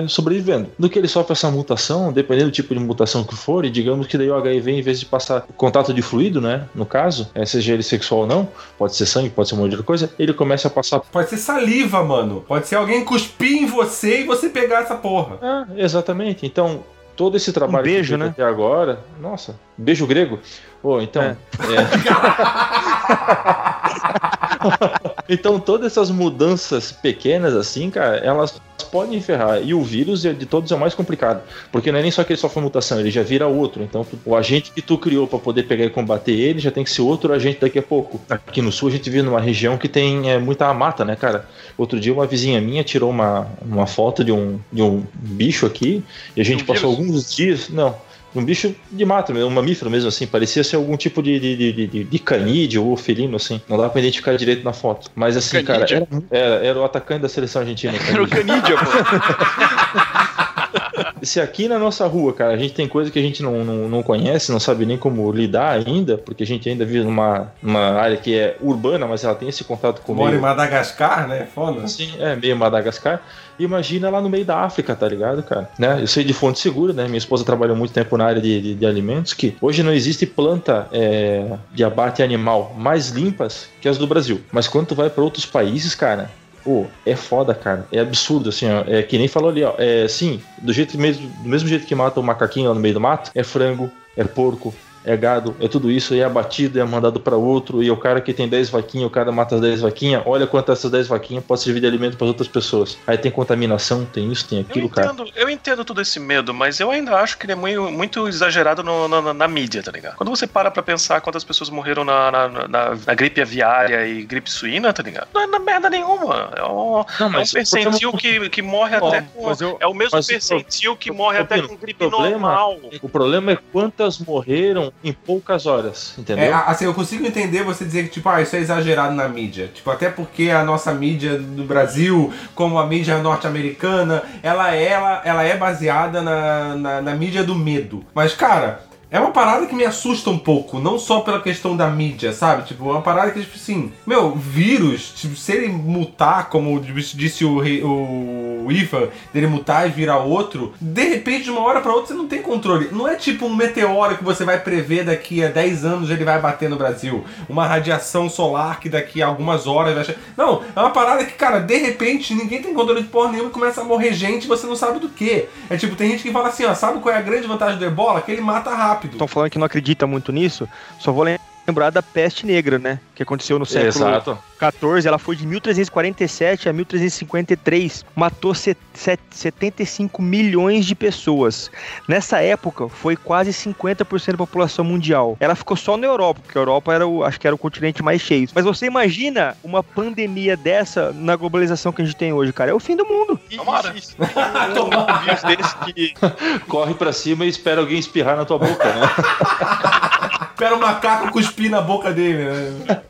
é, sobrevivendo. No que ele sofre essa mutação, dependendo do tipo de mutação que for, e digamos que daí o HIV, em vez de passar contato de fluido, né, no caso, é, seja ele sexual ou não, pode ser sangue, pode ser uma outra coisa, ele começa a passar Pode ser saliva, mano. Pode ser alguém cuspir em você e você pegar essa porra. Ah, exatamente. Então, todo esse trabalho Um beijo, que né? até agora, nossa, beijo grego. Pô, então, É. é. então todas essas mudanças pequenas assim, cara, elas podem ferrar. E o vírus é de todos é o mais complicado, porque não é nem só que ele sofre mutação, ele já vira outro. Então, tu- o agente que tu criou para poder pegar e combater ele já tem que ser outro agente daqui a pouco. Aqui no sul a gente vive numa região que tem é, muita mata, né, cara? Outro dia uma vizinha minha tirou uma, uma foto de um, de um bicho aqui e a gente um passou vírus? alguns dias. Não. Um bicho de mato, mesmo, um mamífero mesmo, assim. Parecia ser algum tipo de, de, de, de, de canídeo ou felino, assim. Não dava pra identificar direito na foto. Mas assim, cara, Canídeo? era, era, era o atacante da seleção argentina. Era o Canídea, pô. Se aqui na nossa rua, cara, a gente tem coisa que a gente não, não, não conhece, não sabe nem como lidar ainda, porque a gente ainda vive numa, numa área que é urbana, mas ela tem esse contato com o Mora em meio Madagascar, né? Foda. Assim, é, meio Madagascar. Imagina lá no meio da África, tá ligado, cara? Né? Eu sei de fonte segura, né? Minha esposa trabalhou muito tempo na área de, de, de alimentos, que hoje não existe planta é, de abate animal mais limpas que as do Brasil. Mas quando tu vai para outros países, cara, Pô, é foda, cara. É absurdo, assim, ó. É que nem falou ali, ó. É, sim, do, jeito mesmo, do mesmo jeito que mata o macaquinho lá no meio do mato, é frango, é porco, é gado, é tudo isso, e é abatido, é mandado para outro, e o cara que tem 10 vaquinhas, o cara mata as 10 vaquinhas, olha quantas essas 10 vaquinhas pode servir de alimento para outras pessoas. Aí tem contaminação, tem isso, tem Eu aquilo, cara. entendo, eu entendo todo esse medo, mas eu ainda acho que ele é muito, muito exagerado no- na, na- na mídia, tá ligado? Quando você para pra pensar quantas pessoas morreram na, na, na- na gripe aviária e gripe suína, tá ligado? Não é na merda nenhuma. É um, Não, é um percentil problema- que, que morre até com. eu- é o mesmo percentil que morre o- até o com gripe problema- normal. O problema é quantas morreram em poucas horas, entendeu? É, assim, eu consigo entender você dizer que, tipo, ah, isso é exagerado na mídia. Tipo, até porque a nossa mídia do Brasil, como a mídia norte-americana, ela, é- ela, ela é baseada na, na, na mídia do medo. Mas, cara, é uma parada que me assusta um pouco, não só pela questão da mídia, sabe? Tipo, é uma parada que, tipo assim, meu, vírus, tipo, se ele mutar, como disse o, rei- o Ivan, dele mutar e virar outro, de repente, de uma hora pra outra, você não tem controle. Não é tipo um meteoro que você vai prever daqui a 10 anos ele vai bater no Brasil. Uma radiação solar que daqui a algumas horas vai. che- Não, é uma parada que, cara, de repente ninguém tem controle de porra nenhuma e começa a morrer gente você não sabe do que. É tipo, tem gente que fala assim, ó, sabe qual é a grande vantagem do ebola? Que ele mata rápido. Estão falando que não acredita muito nisso, só vou lembrar da peste negra, né? Que aconteceu no século Exato. 14, ela foi de 1347 a 1353, matou set- set- 75 milhões de pessoas. Nessa época, foi quase 50% da população mundial. Ela ficou só na Europa, porque a Europa era o, acho que era o continente mais cheio. Mas você imagina uma pandemia dessa na globalização que a gente tem hoje, cara? É o fim do mundo. Tomara. vírus desse que Corre pra cima e espera alguém espirrar na tua boca, né? Espera o macaco cuspir na boca dele, né?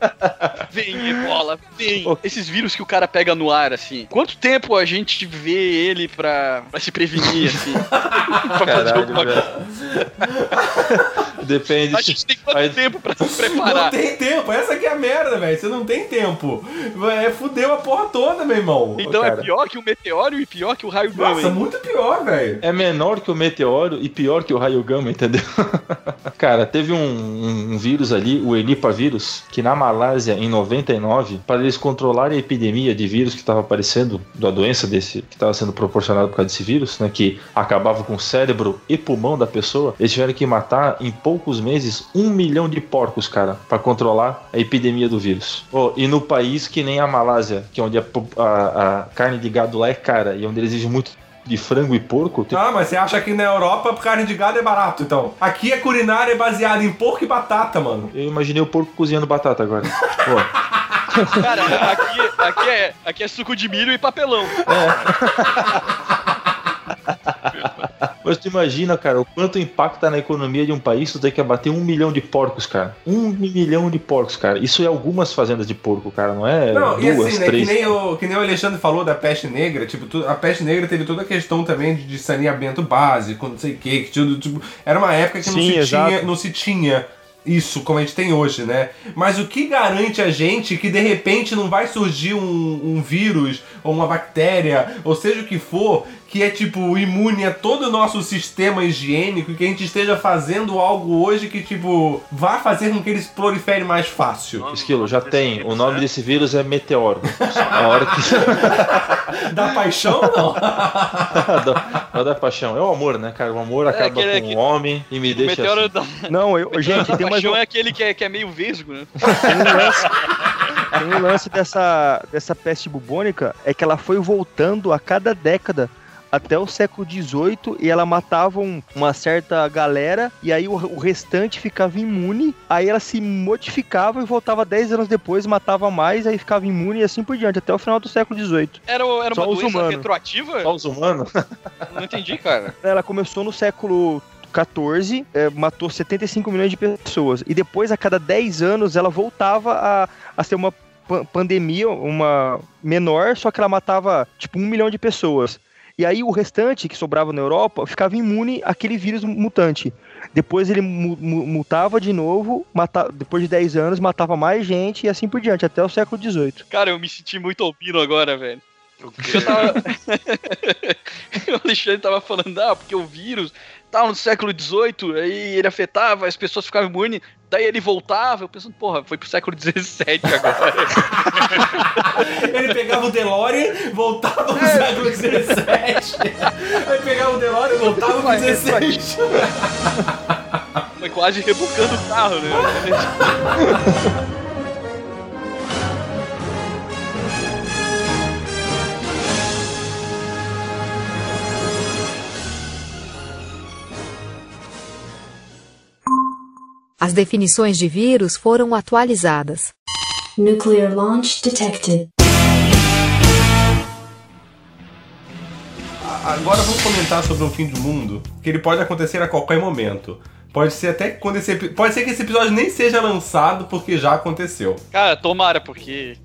vem, ebola, vem. Esses vírus que o cara pega no ar, assim. Quanto tempo a gente vê ele pra, pra se prevenir, assim? pra fazer Caralho, alguma coisa? Depende. A gente tem quanto Aí- tempo pra se Não preparar? tem tempo, essa que é a merda, velho. Você não tem tempo. É, fudeu a porra toda, meu irmão. Então Cara. é pior que o meteoro e pior que o raio Nossa, gama. hein? muito pior, velho. É menor que o meteoro e pior que o raio gama, entendeu? Cara, teve um, um- um vírus ali, o Enipavírus, que na Malásia, em 99, para eles controlarem a epidemia de vírus que estava aparecendo, da doença desse que estava sendo proporcionada por causa desse vírus, né, que acabava com o cérebro e pulmão da pessoa, eles tiveram que matar em poucos meses um milhão de porcos, cara, para controlar a epidemia do vírus. Oh, e no país que nem a Malásia, que é onde a, a- a carne de gado lá é cara e onde eles exigem muito de frango e porco, tem Ah, mas você acha que na Europa carne de gado é barato, então? Aqui a culinária é baseada em porco e batata, mano. Eu imaginei o porco cozinhando batata agora. Pô, Cara, aqui, aqui, é, aqui é suco de milho e papelão. mas tu imagina, cara, o quanto impacta na economia de um país tu ter que abater um milhão de porcos, cara. Um milhão de porcos, cara. Isso é algumas fazendas de porco, cara, não é Não, e duas, assim, né, que três. nem, o, que nem o Alexandre falou da peste negra, tipo, tu- a peste negra teve toda a questão também de, de saneamento básico, não sei o que, que tudo, tipo, era uma época que não, Sim, se exato. tinha, não se tinha isso como a gente tem hoje, né? Mas o que garante a gente que de repente não vai surgir um, um vírus ou uma bactéria, ou seja o que for, que é tipo imune a todo o nosso sistema higiênico e que a gente esteja fazendo algo hoje que tipo vá fazer com que eles proliferem mais fácil. Esquilo, já tem. O nome desse vírus é meteoro. A hora que. Da paixão, não. não é da paixão. É o amor, né, cara? O amor acaba aquele- com aquele- o homem e me O deixa. meteoro assim. da, Não, eu, gente, da tem mais paixão é aquele que é, que é meio vesgo, né? tem um lance, tem um lance dessa, dessa peste bubônica, é que ela foi voltando a cada década até o século XVIII e ela matava um- uma certa galera e aí o, o restante ficava imune, aí ela se modificava e voltava 10 anos depois, matava mais, aí ficava imune e assim por diante, até o final do século XVIII. Era, era Só uma doença humanos. retroativa? Só os humanos? Não entendi, cara. Ela começou no século 14, é, matou 75 milhões de pessoas. E depois, a cada 10 anos, ela voltava a, a ser uma pa- pandemia, uma menor, só que ela matava tipo um milhão de pessoas. E aí o restante que sobrava na Europa ficava imune àquele vírus mutante. Depois ele mu- mu- mutava de novo, mata, depois de 10 anos matava mais gente e assim por diante, até o século 18. Cara, eu me senti muito albino agora, velho. Eu tava. o Alexandre tava falando, ah, porque o vírus tava no século XVIII, aí ele afetava, as pessoas ficavam imunes, daí ele voltava, eu pensando, porra, foi pro século XVII agora. Ele pegava o DeLorean, voltava pro século XVII. Aí pegava o DeLorean e voltava pro 16. Foi quase rebocando o carro, né? As definições de vírus foram atualizadas. Nuclear launch detected. Agora vamos comentar sobre um fim do mundo, que ele pode acontecer a qualquer momento. Pode ser até que quando esse pode ser que esse episódio nem seja lançado porque já aconteceu. Cara, tomara, porque.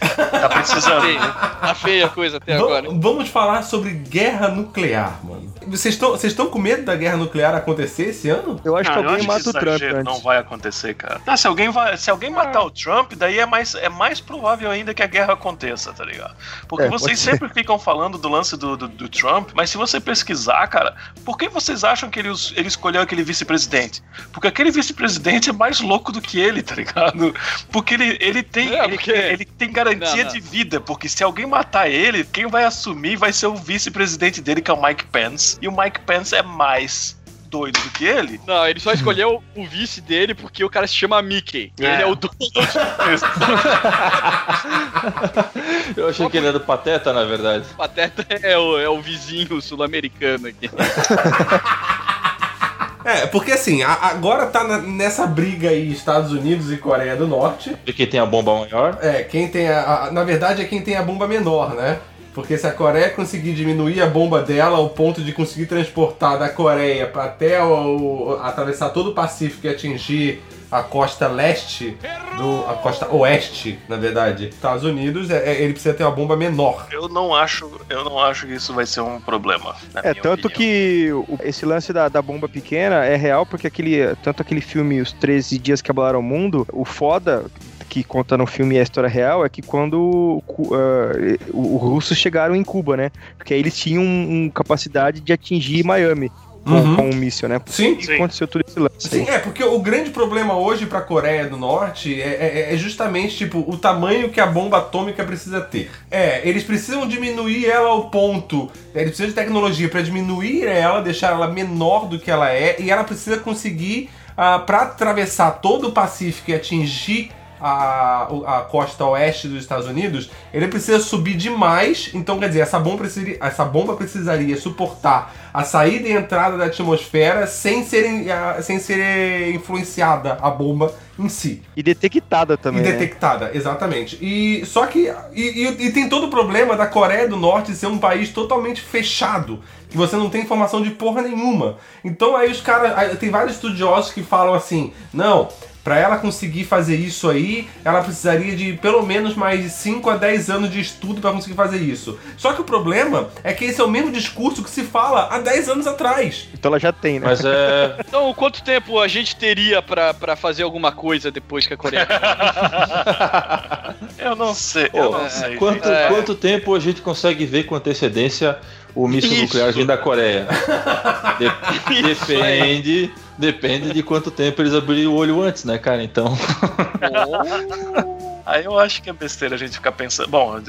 Tá precisando. Feio. Tá feia a coisa até agora. Vamos, falar sobre guerra nuclear, mano. Vocês estão vocês estão com medo da guerra nuclear acontecer esse ano? Eu acho que alguém mata que o Trump antes. não vai acontecer, cara. Ah, se alguém, vai, se alguém matar o Trump, daí é mais, é mais provável ainda que a guerra aconteça, tá ligado? Porque É, vocês ser. sempre ficam falando do lance do, do, do Trump, mas se você pesquisar, cara, por que vocês acham que ele, ele escolheu aquele vice-presidente? Porque aquele vice-presidente é mais louco do que ele, tá ligado? Porque ele, ele, tem, É, ele, porque- ele tem garantia Não, não. de vida, porque se alguém matar ele, quem vai assumir vai ser o vice-presidente dele, que é o Mike Pence. E o Mike Pence é mais doido do que ele. Não, ele só escolheu o vice dele porque o cara se chama Mickey. Ele é o dono do Eu achei que ele era do Pateta, na verdade. Pateta é o, é o vizinho sul-americano aqui. É, porque assim, a- agora tá na- nessa briga aí Estados Unidos e Coreia do Norte. Porque tem a bomba maior. É, quem tem a, a- Na verdade é quem tem a bomba menor, né? Porque se a Coreia conseguir diminuir a bomba dela ao ponto de conseguir transportar da Coreia pra até o, atravessar todo o Pacífico e atingir a costa leste do. a costa oeste, na verdade, dos Estados Unidos, é- é- ele precisa ter uma bomba menor. Eu não acho, eu não acho que isso vai ser um problema. na É, minha tanto opinião. que o- esse lance da, da bomba pequena é real, porque aquele, tanto aquele filme Os 13 Dias que Abalaram o Mundo, o foda que conta no filme a história real é que quando cu- ah, o- os russos chegaram em Cuba, né? Porque aí eles tinham um, capacidade de atingir Miami com, Uhum. com um míssil, né? Sim, E Sim. aconteceu tudo esse lance Sim, aí. é, porque o grande problema hoje pra Coreia do Norte é, é- é justamente, tipo, o tamanho que a bomba atômica precisa ter. É, eles precisam diminuir ela ao ponto. Eles precisam de tecnologia pra diminuir ela, deixar ela menor do que ela é, e ela precisa conseguir, ah, pra atravessar todo o Pacífico e atingir a, a costa oeste dos Estados Unidos, ele precisa subir demais. Então, quer dizer, essa bomba, precisaria, essa bomba precisaria suportar a saída e entrada da atmosfera sem ser, sem ser influenciada a bomba em si. E detectada também. E né? detectada, exatamente. E só que. E, e- e tem todo o problema da Coreia do Norte ser um país totalmente fechado. Que você não tem informação de porra nenhuma. Então aí os caras. Tem vários estudiosos que falam assim: não. Pra ela conseguir fazer isso aí, ela precisaria de pelo menos mais de 5 a 10 anos de estudo pra conseguir fazer isso. Só que o problema é que esse é o mesmo discurso que se fala há 10 anos atrás. Então ela já tem, né? Mas é. Então, quanto tempo a gente teria pra, pra fazer alguma coisa depois que a Coreia... Eu não sei, eu não sei. quanto, É. quanto tempo a gente consegue ver com antecedência o míssil nuclear vindo da Coreia? De- depende. Depende de quanto tempo eles abrirem o olho antes, né, cara? Então. Aí eu acho que é besteira a gente ficar pensando. Bom,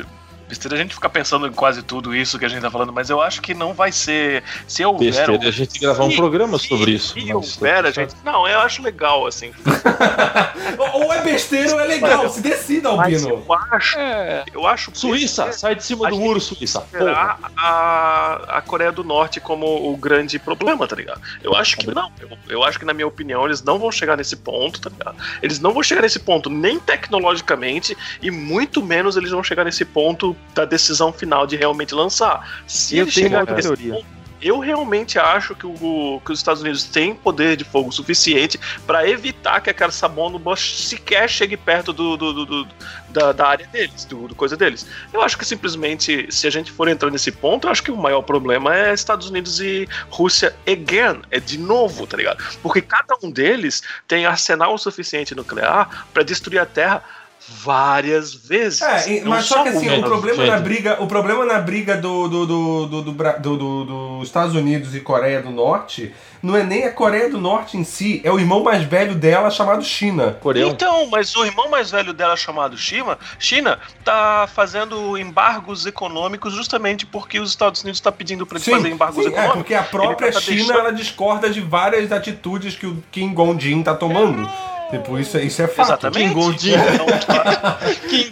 besteira a gente ficar pensando em quase tudo isso que a gente tá falando, mas eu acho que não vai ser. Se houver. Besteira um- a gente gravar um programa se- sobre isso. Se houver, a gente. Não, eu acho legal, assim. Ou ou é besteira ou é legal. Se decida, Mas Albino. eu acho. É, Eu acho. Suíça, sai de cima A do muro, Suíça. Será a, a Coreia do Norte como o grande problema, tá ligado? Eu acho que não. Eu, eu acho que, na minha opinião, eles não vão chegar nesse ponto, tá ligado? Eles não vão chegar nesse ponto nem tecnologicamente e muito menos eles vão chegar nesse ponto da decisão final de realmente lançar. Se Eu eles tenho chegarem nesse teoria. ponto, eu realmente acho que, o- que os Estados Unidos têm poder de fogo suficiente para evitar que aquela bomba sequer chegue perto do- do- do- da, da área deles, do, do coisa deles. Eu acho que simplesmente, se a gente for entrar nesse ponto, eu acho que o maior problema é Estados Unidos e Rússia again, é de novo, tá ligado? Porque cada um deles tem arsenal suficiente nuclear para destruir a Terra várias vezes. É, e- mas só que assim, o problema na briga, o problema na briga do, do, do, do, do, Estados Unidos e Coreia do Norte não é nem a Coreia do Norte em si, é o irmão mais velho dela chamado China. Coreão. Então, mas o irmão mais velho dela, chamado China, China, tá fazendo embargos econômicos justamente porque os Estados Unidos tá pedindo para eles fazer embargos sim, é, econômicos. porque a própria Ele tá China deixando- ela discorda de várias atitudes que o Kim Jong-un tá tomando. Tipo, isso, é- isso é fato. Exatamente. Kim Gondin. Então, King,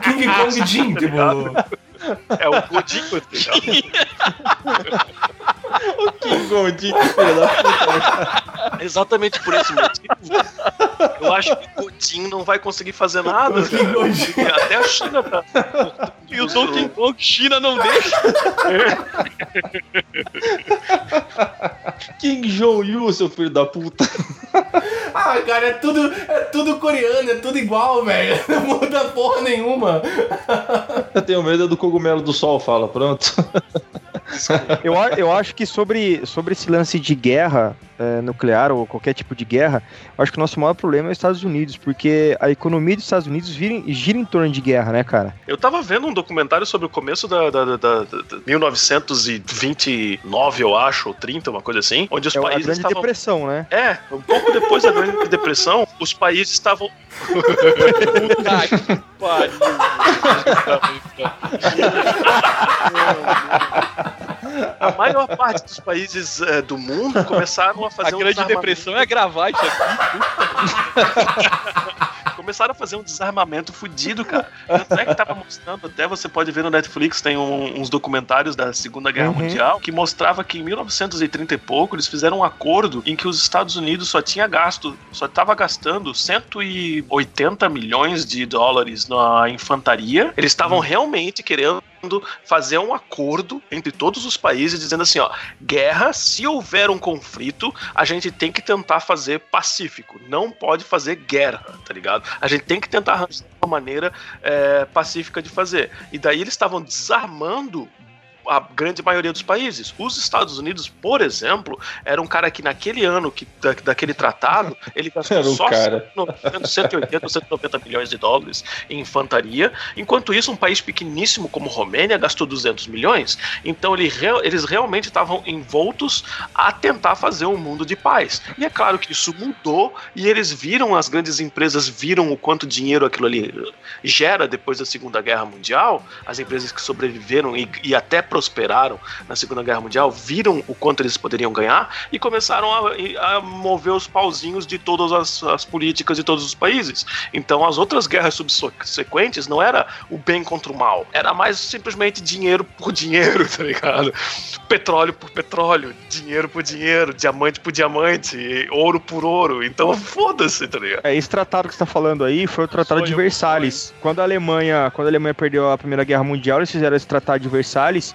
King Kong Jin, tipo. É o Godinho, ligado? Kim Gondin, filho da puta. Exatamente por esse motivo. Eu acho que o Godinho não vai conseguir fazer nada. O Até a China tá. e o Donkey Kong China não deixa. Kim Jong-un, seu filho da puta. Ah, cara, é tudo, é tudo coreano, é tudo igual, velho. Não muda porra nenhuma. Eu tenho medo do cogumelo do sol, fala, pronto. Eu, eu acho que sobre, sobre esse lance de guerra é, nuclear ou qualquer tipo de guerra, eu acho que o nosso maior problema é os Estados Unidos, porque a economia dos Estados Unidos vira, gira em torno de guerra, né, cara? Eu tava vendo um documentário sobre o começo da, da, da, da- da 1929, eu acho, ou 30, uma coisa assim, onde os É a países Grande estavam. Depressão, né? É, um pouco depois da Grande Depressão, os países estavam. Puta que pariu. a maior parte dos países eh, do mundo começaram a A fazer um grande depressão é gravar isso aqui. Começaram a fazer um desarmamento fudido, cara. Tanto é que tava mostrando, até você pode ver no Netflix, tem um- uns documentários da Segunda Guerra Uhum. Mundial que mostrava que em 1930 e pouco eles fizeram um acordo em que os Estados Unidos só tinha gasto, só tava gastando 180 milhões de dólares na infantaria. Eles estavam realmente querendo fazer um acordo entre todos os países dizendo assim, ó, guerra, se houver um conflito, a gente tem que tentar fazer pacífico, não pode fazer guerra, tá ligado? A gente tem que tentar arranjar uma maneira é, pacífica de fazer. E daí eles estavam desarmando a grande maioria dos países. Os Estados Unidos, por exemplo, era um cara que naquele ano que, da, daquele tratado, ele gastou Era um só cara. 180 ou 190 milhões de dólares em infantaria, enquanto isso um país pequeníssimo como Romênia gastou 200 milhões. Então ele eles realmente estavam envoltos a tentar fazer um mundo de paz. E é claro que isso mudou e eles viram, as grandes empresas viram o quanto dinheiro aquilo ali gera depois da Segunda Guerra Mundial, as empresas que sobreviveram e, e até prosperaram na Segunda Guerra Mundial viram o quanto eles poderiam ganhar e começaram a, a mover os pauzinhos de todas as, as políticas de todos os países. Então as outras guerras subsequentes não era o bem contra o mal, era mais simplesmente dinheiro por dinheiro, tá ligado? Petróleo por petróleo, dinheiro por dinheiro, diamante por diamante, ouro por ouro. Então foda-se, tá ligado? É, esse tratado que você tá falando aí foi o Tratado de Versalhes. Quando a Alemanha, quando a Alemanha perdeu a Primeira Guerra Mundial, eles fizeram esse Tratado de Versalhes,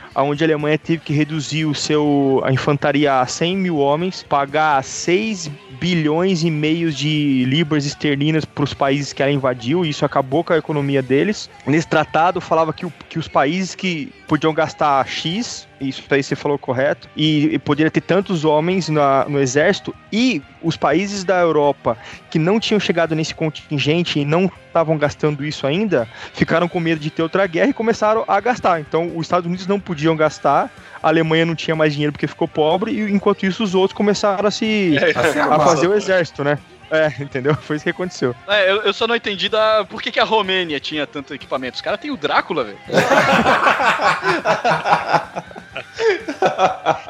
onde a Alemanha teve que reduzir o seu a infantaria a 100 mil homens, pagar 6 bilhões e meio de libras esterlinas para os países que ela invadiu, e isso acabou com a economia deles. Nesse tratado falava que, o- que os países que podiam gastar X, isso aí você falou correto, e, e poderia ter tantos homens na- no exército, e os países da Europa que não tinham chegado nesse contingente e não estavam gastando isso ainda, ficaram com medo de ter outra guerra e começaram a gastar. Então, os Estados Unidos não podiam gastar, a Alemanha não tinha mais dinheiro porque ficou pobre, e enquanto isso os outros começaram a se Assim, a amado. fazer o exército, né? É, entendeu? Foi isso que aconteceu. É, eu, eu só não entendi da, por que, que a Romênia tinha tanto equipamento. Os caras têm o Drácula, velho.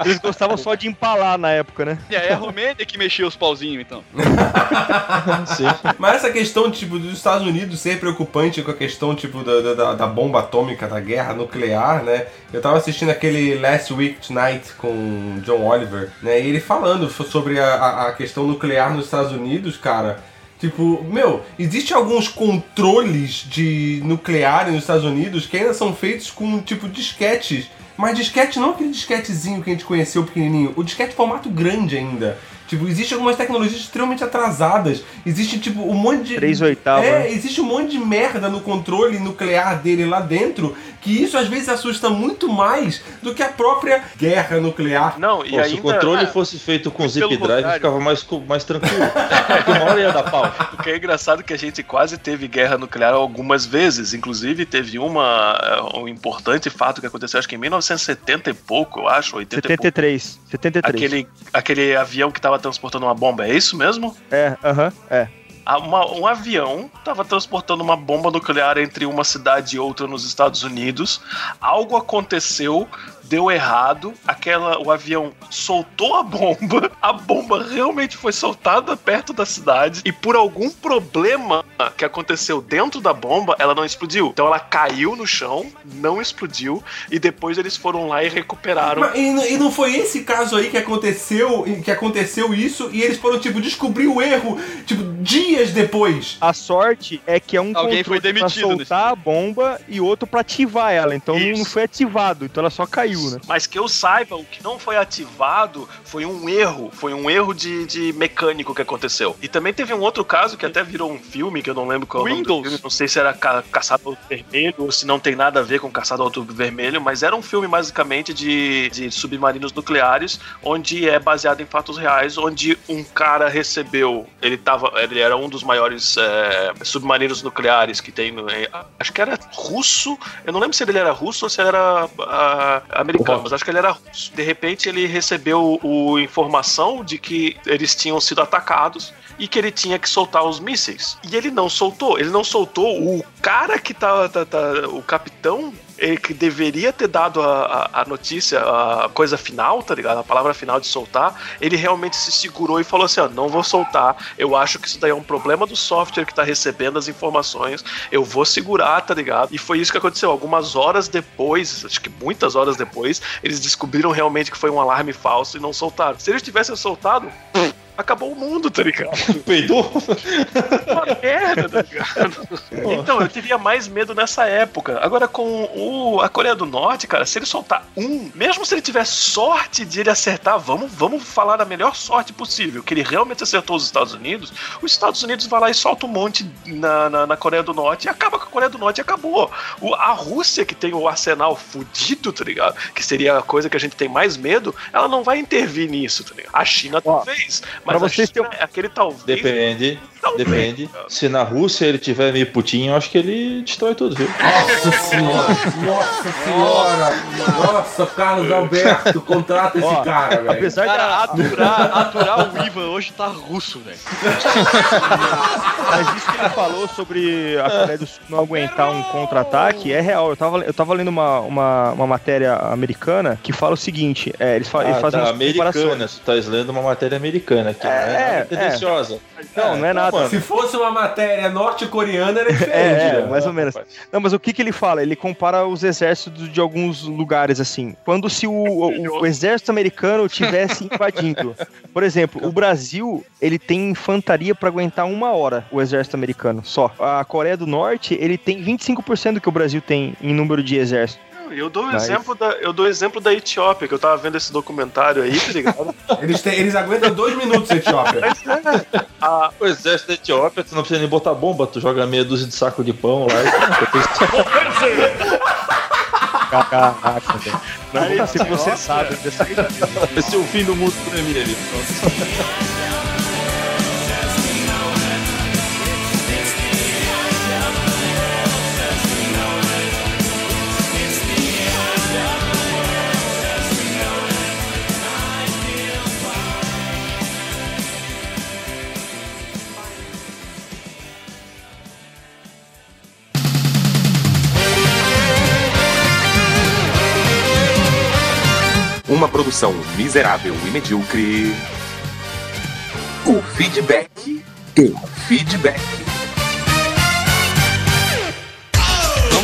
Eles gostavam só de empalar na época, né? E aí é a Romênia que mexeu os pauzinhos, então. Sim. Mas essa questão, tipo, dos Estados Unidos ser preocupante com a questão, tipo, da, da, da bomba atômica, da guerra nuclear, né? Eu tava assistindo aquele Last Week Tonight com John Oliver, né? E ele falando sobre a, a, a questão nuclear nos Estados Unidos, cara. Tipo, meu, existe alguns controles de nuclear nos Estados Unidos que ainda são feitos com, tipo, disquetes. Mas disquete não aquele disquetezinho que a gente conheceu pequenininho, o disquete formato grande ainda. Tipo, existe algumas tecnologias extremamente atrasadas. Existe, tipo, um monte de. Três oitavos, É, existe um monte de merda no controle nuclear dele lá dentro, que isso às vezes assusta muito mais do que a própria guerra nuclear. Não, e Pô, se ainda. o controle fosse feito com zip drive, contrário. ficava mais, mais tranquilo. Porque uma hora ia dar pau. O que é engraçado é que a gente quase teve guerra nuclear algumas vezes. Inclusive, teve uma. eh, Um importante fato que aconteceu, acho que em 1970 e pouco, eu acho, 80 e pouco. 73. 73. Aquele, aquele avião que estava transportando uma bomba, é isso mesmo? É, aham, é. Ah, uma- um avião estava transportando uma bomba nuclear entre uma cidade e outra nos Estados Unidos. Algo aconteceu, deu errado. Aquela, o avião soltou a bomba. A bomba realmente foi soltada perto da cidade e por algum problema que aconteceu dentro da bomba, ela não explodiu. Então ela caiu no chão, não explodiu e depois eles foram lá e recuperaram. Mas, e, e não foi esse caso aí que aconteceu, que aconteceu isso e eles foram, tipo, descobrir o erro, tipo, dias depois. A sorte é que é um Alguém foi controle pra demitido soltar a bomba e outro pra ativar ela. Então não- não Isso. foi ativado, então ela só caiu, né? Mas que eu saiba, o que não foi ativado foi um erro, foi um erro de, de mecânico que aconteceu. E também teve um outro caso que até virou um filme, que eu não lembro qual é o nome do Windows. filme, não sei se era Ca Caçado ao Outubro Vermelho ou se não tem nada a ver com Caçado ao Outubro Vermelho, mas era um filme basicamente de, de submarinos nucleares, onde é baseado em fatos reais, onde um cara recebeu, ele tava, ele era um dos maiores é, submarinos nucleares que tem, acho que era russo, eu não lembro se ele era russo ou se era ah, americano, mas acho que ele era russo. De repente ele recebeu o informação de que eles tinham sido atacados e que ele tinha que soltar os mísseis. E ele não soltou, ele não soltou. O cara que tá, tá- tá- o capitão que deveria ter dado a, a, a notícia, a coisa final, tá ligado? A palavra final de soltar, ele realmente se segurou e falou assim: ó, não vou soltar. Eu acho que isso daí é um problema do software que tá recebendo as informações. Eu vou segurar, tá ligado? E foi isso que aconteceu. Algumas horas depois, acho que muitas horas depois, eles descobriram realmente que foi um alarme falso e não soltaram. Se eles tivessem soltado, acabou o mundo, tá ligado? Peidou? Uma merda, tá ligado? Então, eu teria mais medo nessa época. Agora, com o, a Coreia do Norte, cara, se ele soltar um, mesmo se ele tiver sorte de ele acertar, vamos, vamos falar da melhor sorte possível, que ele realmente acertou os Estados Unidos, os Estados Unidos vai lá e solta um monte na, na, na Coreia do Norte e acaba com a Coreia do Norte e acabou. O, a Rússia, que tem o arsenal fudido, tá ligado? Que seria a coisa que a gente tem mais medo, ela não vai intervir nisso, tá ligado? A China talvez, mas pra a vocês China, é aquele talvez. Depende. Talvez. Depende. Se na Rússia ele tiver meio putinho, eu acho que ele destrói tudo, viu? Nossa senhora! Nossa senhora! Nossa, Carlos Alberto, contrata esse cara, velho. Apesar Cara, da, aturar, aturar o Ivan hoje tá russo, velho. Mas isso que ele falou sobre a Coreia do Sul não aguentar um contra-ataque é real. Eu tava, eu tava lendo uma, uma, uma matéria americana que fala o seguinte: é, eles, fa eles Ah, fazem tá, umas comparações. Você tá lendo uma matéria americana aqui. É, não é, é, nada tendenciosa. Não, não é nada. Mano. Se fosse uma matéria norte-coreana, era diferente. É, é, mais ou menos. Não, mas o que, que ele fala? Ele compara os exércitos de alguns lugares assim. Quando se o, o, o exército americano tivesse invadindo. Por exemplo, o Brasil, ele tem infantaria pra aguentar uma hora, o exército americano, só. A Coreia do Norte, ele tem 25% do que o Brasil tem em número de exército. Eu dou o Mas- exemplo da, eu dou exemplo da Etiópia, que eu tava vendo esse documentário aí, tá ligado? Eles, têm- eles aguentam dois minutos, Etiópia. A- O exército da Etiópia, tu não precisa nem botar bomba, tu joga meia dúzia de saco de pão lá e Caraca, velho. Não, tá ser processado vai ser o fim do mundo pra mim ali. Uma produção miserável e medíocre. O feedback. O feedback.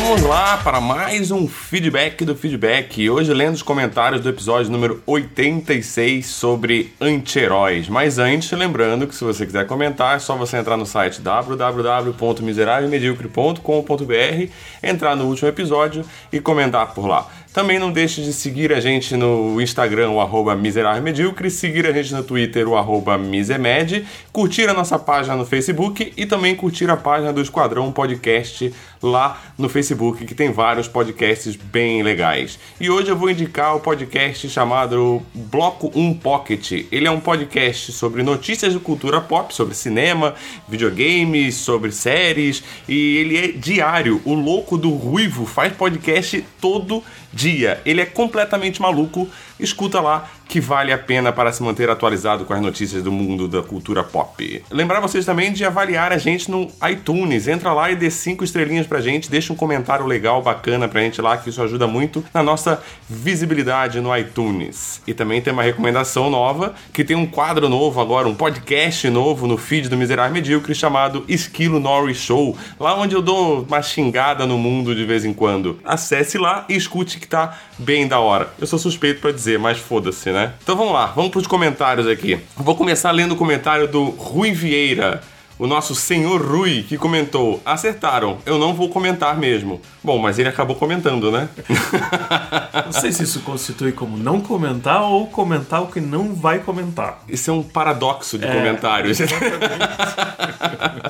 Vamos lá para mais um feedback do feedback. Hoje lendo os comentários do episódio número 86 sobre anti-heróis. Mas antes, lembrando que se você quiser comentar, é só você entrar no site www.miseravelmedíocre.com.br, entrar no último episódio e comentar por lá. Também não deixe de seguir a gente no Instagram, o arroba Miserável Medíocre, seguir a gente no Twitter, o arroba Misemed, curtir a nossa página no Facebook e também curtir a página do Esquadrão Podcast lá no Facebook, que tem vários podcasts bem legais. E hoje eu vou indicar o podcast chamado Bloco 1 Pocket. Ele é um podcast sobre notícias de cultura pop, sobre cinema, videogames, sobre séries, e ele é diário. O louco do Ruivo faz podcast todo dia. Ele é completamente maluco. Escuta lá que vale a pena para se manter atualizado com as notícias do mundo da cultura pop. Lembrar vocês também de avaliar a gente no iTunes. Entra lá e dê cinco estrelinhas pra gente, deixa um comentário legal, bacana pra gente lá, que isso ajuda muito na nossa visibilidade no iTunes. E também tem uma recomendação nova, que tem um quadro novo agora, um podcast novo no feed do Miserável Medíocre chamado Esquilo Norris Show, lá onde eu dou uma xingada no mundo de vez em quando. Acesse lá e escute que tá bem da hora. Eu sou suspeito pra dizer, mas foda-se, né? Então vamos lá, vamos pros comentários aqui. Vou começar lendo o comentário do Rui Vieira. O nosso senhor Rui, que comentou: Acertaram, eu não vou comentar mesmo. Bom, mas ele acabou comentando, né? Não sei se isso constitui como não comentar ou comentar o que não vai comentar. Isso é um paradoxo de comentários.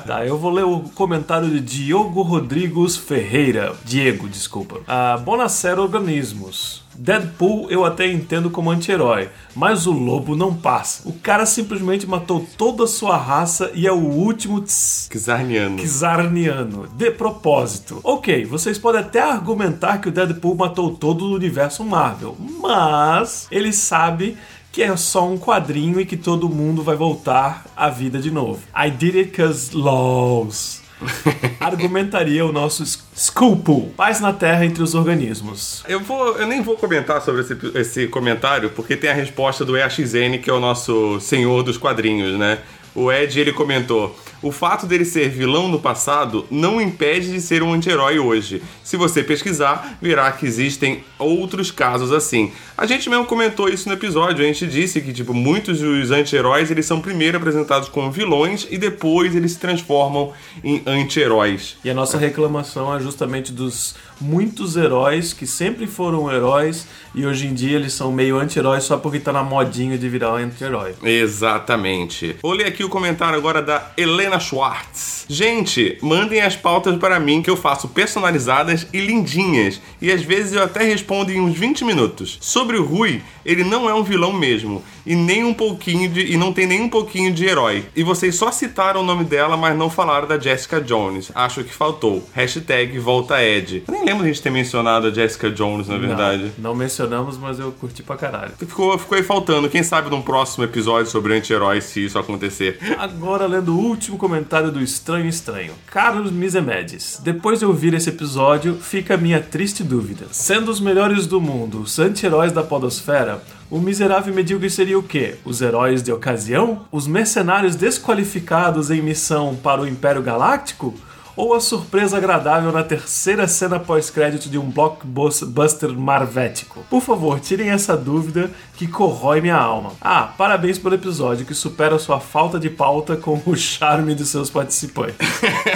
Tá, eu vou ler o comentário de Diogo Rodrigues Ferreira. Diego, desculpa. Ah, Bonacera Organismos. Deadpool eu até entendo como anti-herói, mas o lobo não passa. O cara simplesmente matou toda a sua raça e é o último Kizarniano. Kizarniano, de propósito. Ok, vocês podem até argumentar que o Deadpool matou todo o universo Marvel, mas ele sabe que é só um quadrinho e que todo mundo vai voltar à vida de novo. I did it cause laws. argumentaria o nosso Skullpool, paz na Terra entre os organismos. Eu, vou, eu nem vou comentar sobre esse, esse comentário, porque tem a resposta do EAXN, que é o nosso senhor dos quadrinhos, né? O Ed, ele comentou... O fato dele ser vilão no passado não impede de ser um anti-herói hoje. Se você pesquisar, verá que existem outros casos assim. A gente mesmo comentou isso no episódio, a gente disse que tipo muitos dos anti-heróis, eles são primeiro apresentados como vilões e depois eles se transformam em anti-heróis. E a nossa reclamação é justamente dos muitos heróis que sempre foram heróis e hoje em dia eles são meio anti-heróis só porque tá na modinha de virar um anti-herói. Exatamente. Vou ler aqui o comentário agora da Helena Schwartz. Gente, mandem as pautas para mim que eu faço personalizadas e lindinhas. E às vezes eu até respondo em uns 20 minutos. Sobre o Rui, ele não é um vilão mesmo. E nem um pouquinho de. E não tem nem um pouquinho de herói. E vocês só citaram o nome dela, mas não falaram da Jessica Jones. Acho que faltou. Hashtag volta Ed. Eu nem lembro de a gente ter mencionado a Jessica Jones, na verdade. Não, não mencionamos, mas eu curti pra caralho. Ficou, ficou aí faltando. Quem sabe num próximo episódio sobre anti-heróis, se isso acontecer. Agora, lendo o último comentário do Estranho Estranho. Carlos Misemedes. Depois de ouvir esse episódio, fica a minha triste dúvida. Sendo os melhores do mundo, os anti-heróis da podosfera, o miserável medíocre seria o quê? Os heróis de ocasião? Os mercenários desqualificados em missão para o Império Galáctico? Ou a surpresa agradável na terceira cena pós-crédito de um blockbuster marvético? Por favor, tirem essa dúvida que corrói minha alma. Ah, parabéns pelo episódio que supera sua falta de pauta com o charme de seus participantes.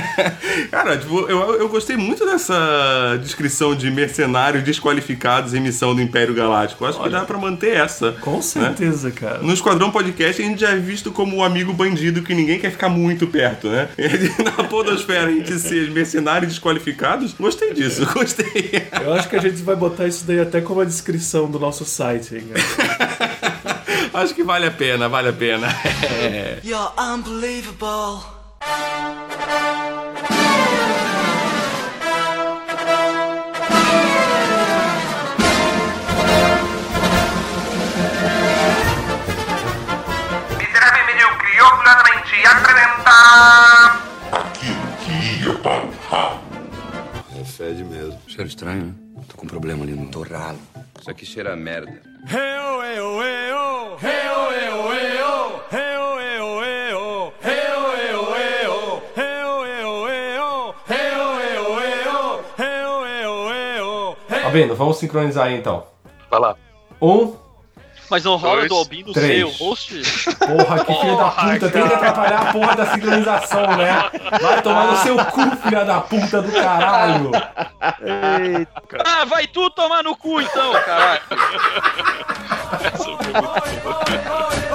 Cara, tipo, eu, eu gostei muito dessa descrição de mercenários desqualificados em missão do Império Galáctico. Acho Olha, que dá pra manter essa. Com certeza, né? cara. No Esquadrão Podcast a gente já é visto como o amigo bandido que ninguém quer ficar muito perto, né? Na podosfera a gente ser mercenários desqualificados, gostei disso, gostei. Eu acho que a gente vai botar isso daí até como a descrição do nosso site, hein, Acho que vale a pena, vale a pena. You're unbelievable. Miserável medíocre, orgulhosamente apresenta... Cheiro estranho, né? Tô com um problema ali no torralo. Isso aqui cheira a merda. Albino, vamos sincronizar aí então. Vai lá. Um, Mas não rola do Albino três. ser o host? Porra, que filho da puta, tem que atrapalhar a porra da sincronização, né? Vai tomar no seu cu, filha da puta do caralho. Ah, vai tu tomar no cu então, caralho. Vocês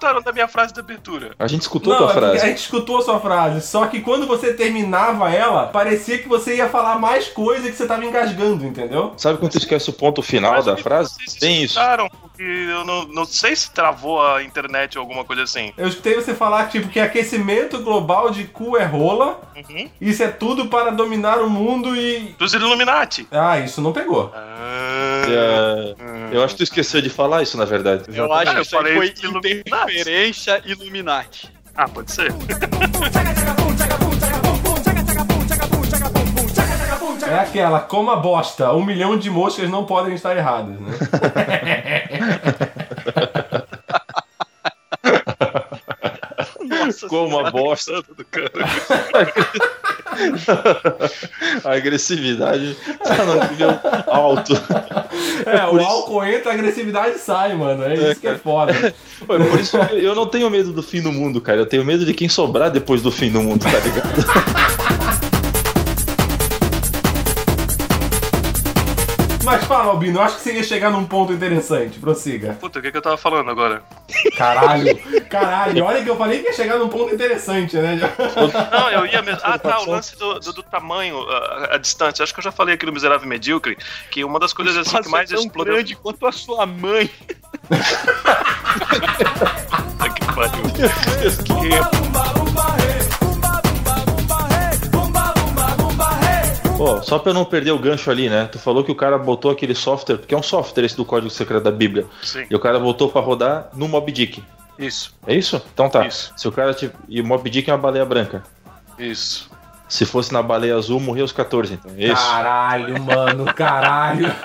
escutaram da minha frase de abertura? A gente escutou Não, tua porque frase. a gente escutou a sua frase, só que quando você terminava ela, parecia que você ia falar mais coisa que você tava engasgando, entendeu? Sabe quando tu esquece o ponto final Mas da frase? vocês Tem isso. escutaram, porque eu não, não sei se travou a internet ou alguma coisa assim. Eu escutei você falar tipo que aquecimento global de cu é rola, Uhum. isso é tudo para dominar o mundo e. Dos Illuminati. Ah, isso não pegou. Ah, É, eu acho que tu esqueceu de falar isso, na verdade. Eu acho que Eu isso falei foi Illuminati. interferência Illuminati. ah, pode ser. É aquela, coma bosta, um milhão de moscas não podem estar erradas, né? Nossa Como Senhora, a bosta. do cara. A agressividade tá no nível alto. É, o álcool entra, a agressividade sai, mano. É isso que é foda. Foi por isso que eu não tenho medo do fim do mundo, cara. Eu tenho medo de quem sobrar depois do fim do mundo, tá ligado? Albino, eu acho que você ia chegar num ponto interessante. Prossiga. Puta, o que, que eu tava falando agora? Caralho, caralho. Olha que eu falei que ia chegar num ponto interessante, né? Não, eu ia mesmo. Ah, tá, o lance do, do, do tamanho, a, a distância. Acho que eu já falei aqui no Miserável Medíocre que uma das coisas assim, que mais é tão explodiu. grande quanto a sua mãe. Puta que pariu. Pô, só pra eu não perder o gancho ali, né? Tu falou que o cara botou aquele software, porque é um software esse do código secreto da Bíblia. Sim. E o cara botou pra rodar no Mob Dick. Isso, É isso? Então tá. Isso. Se o cara. Tipo, e o Mob Dick é uma baleia branca. isso. Se fosse na baleia azul, morria os 14, então. É isso. Caralho, mano, caralho.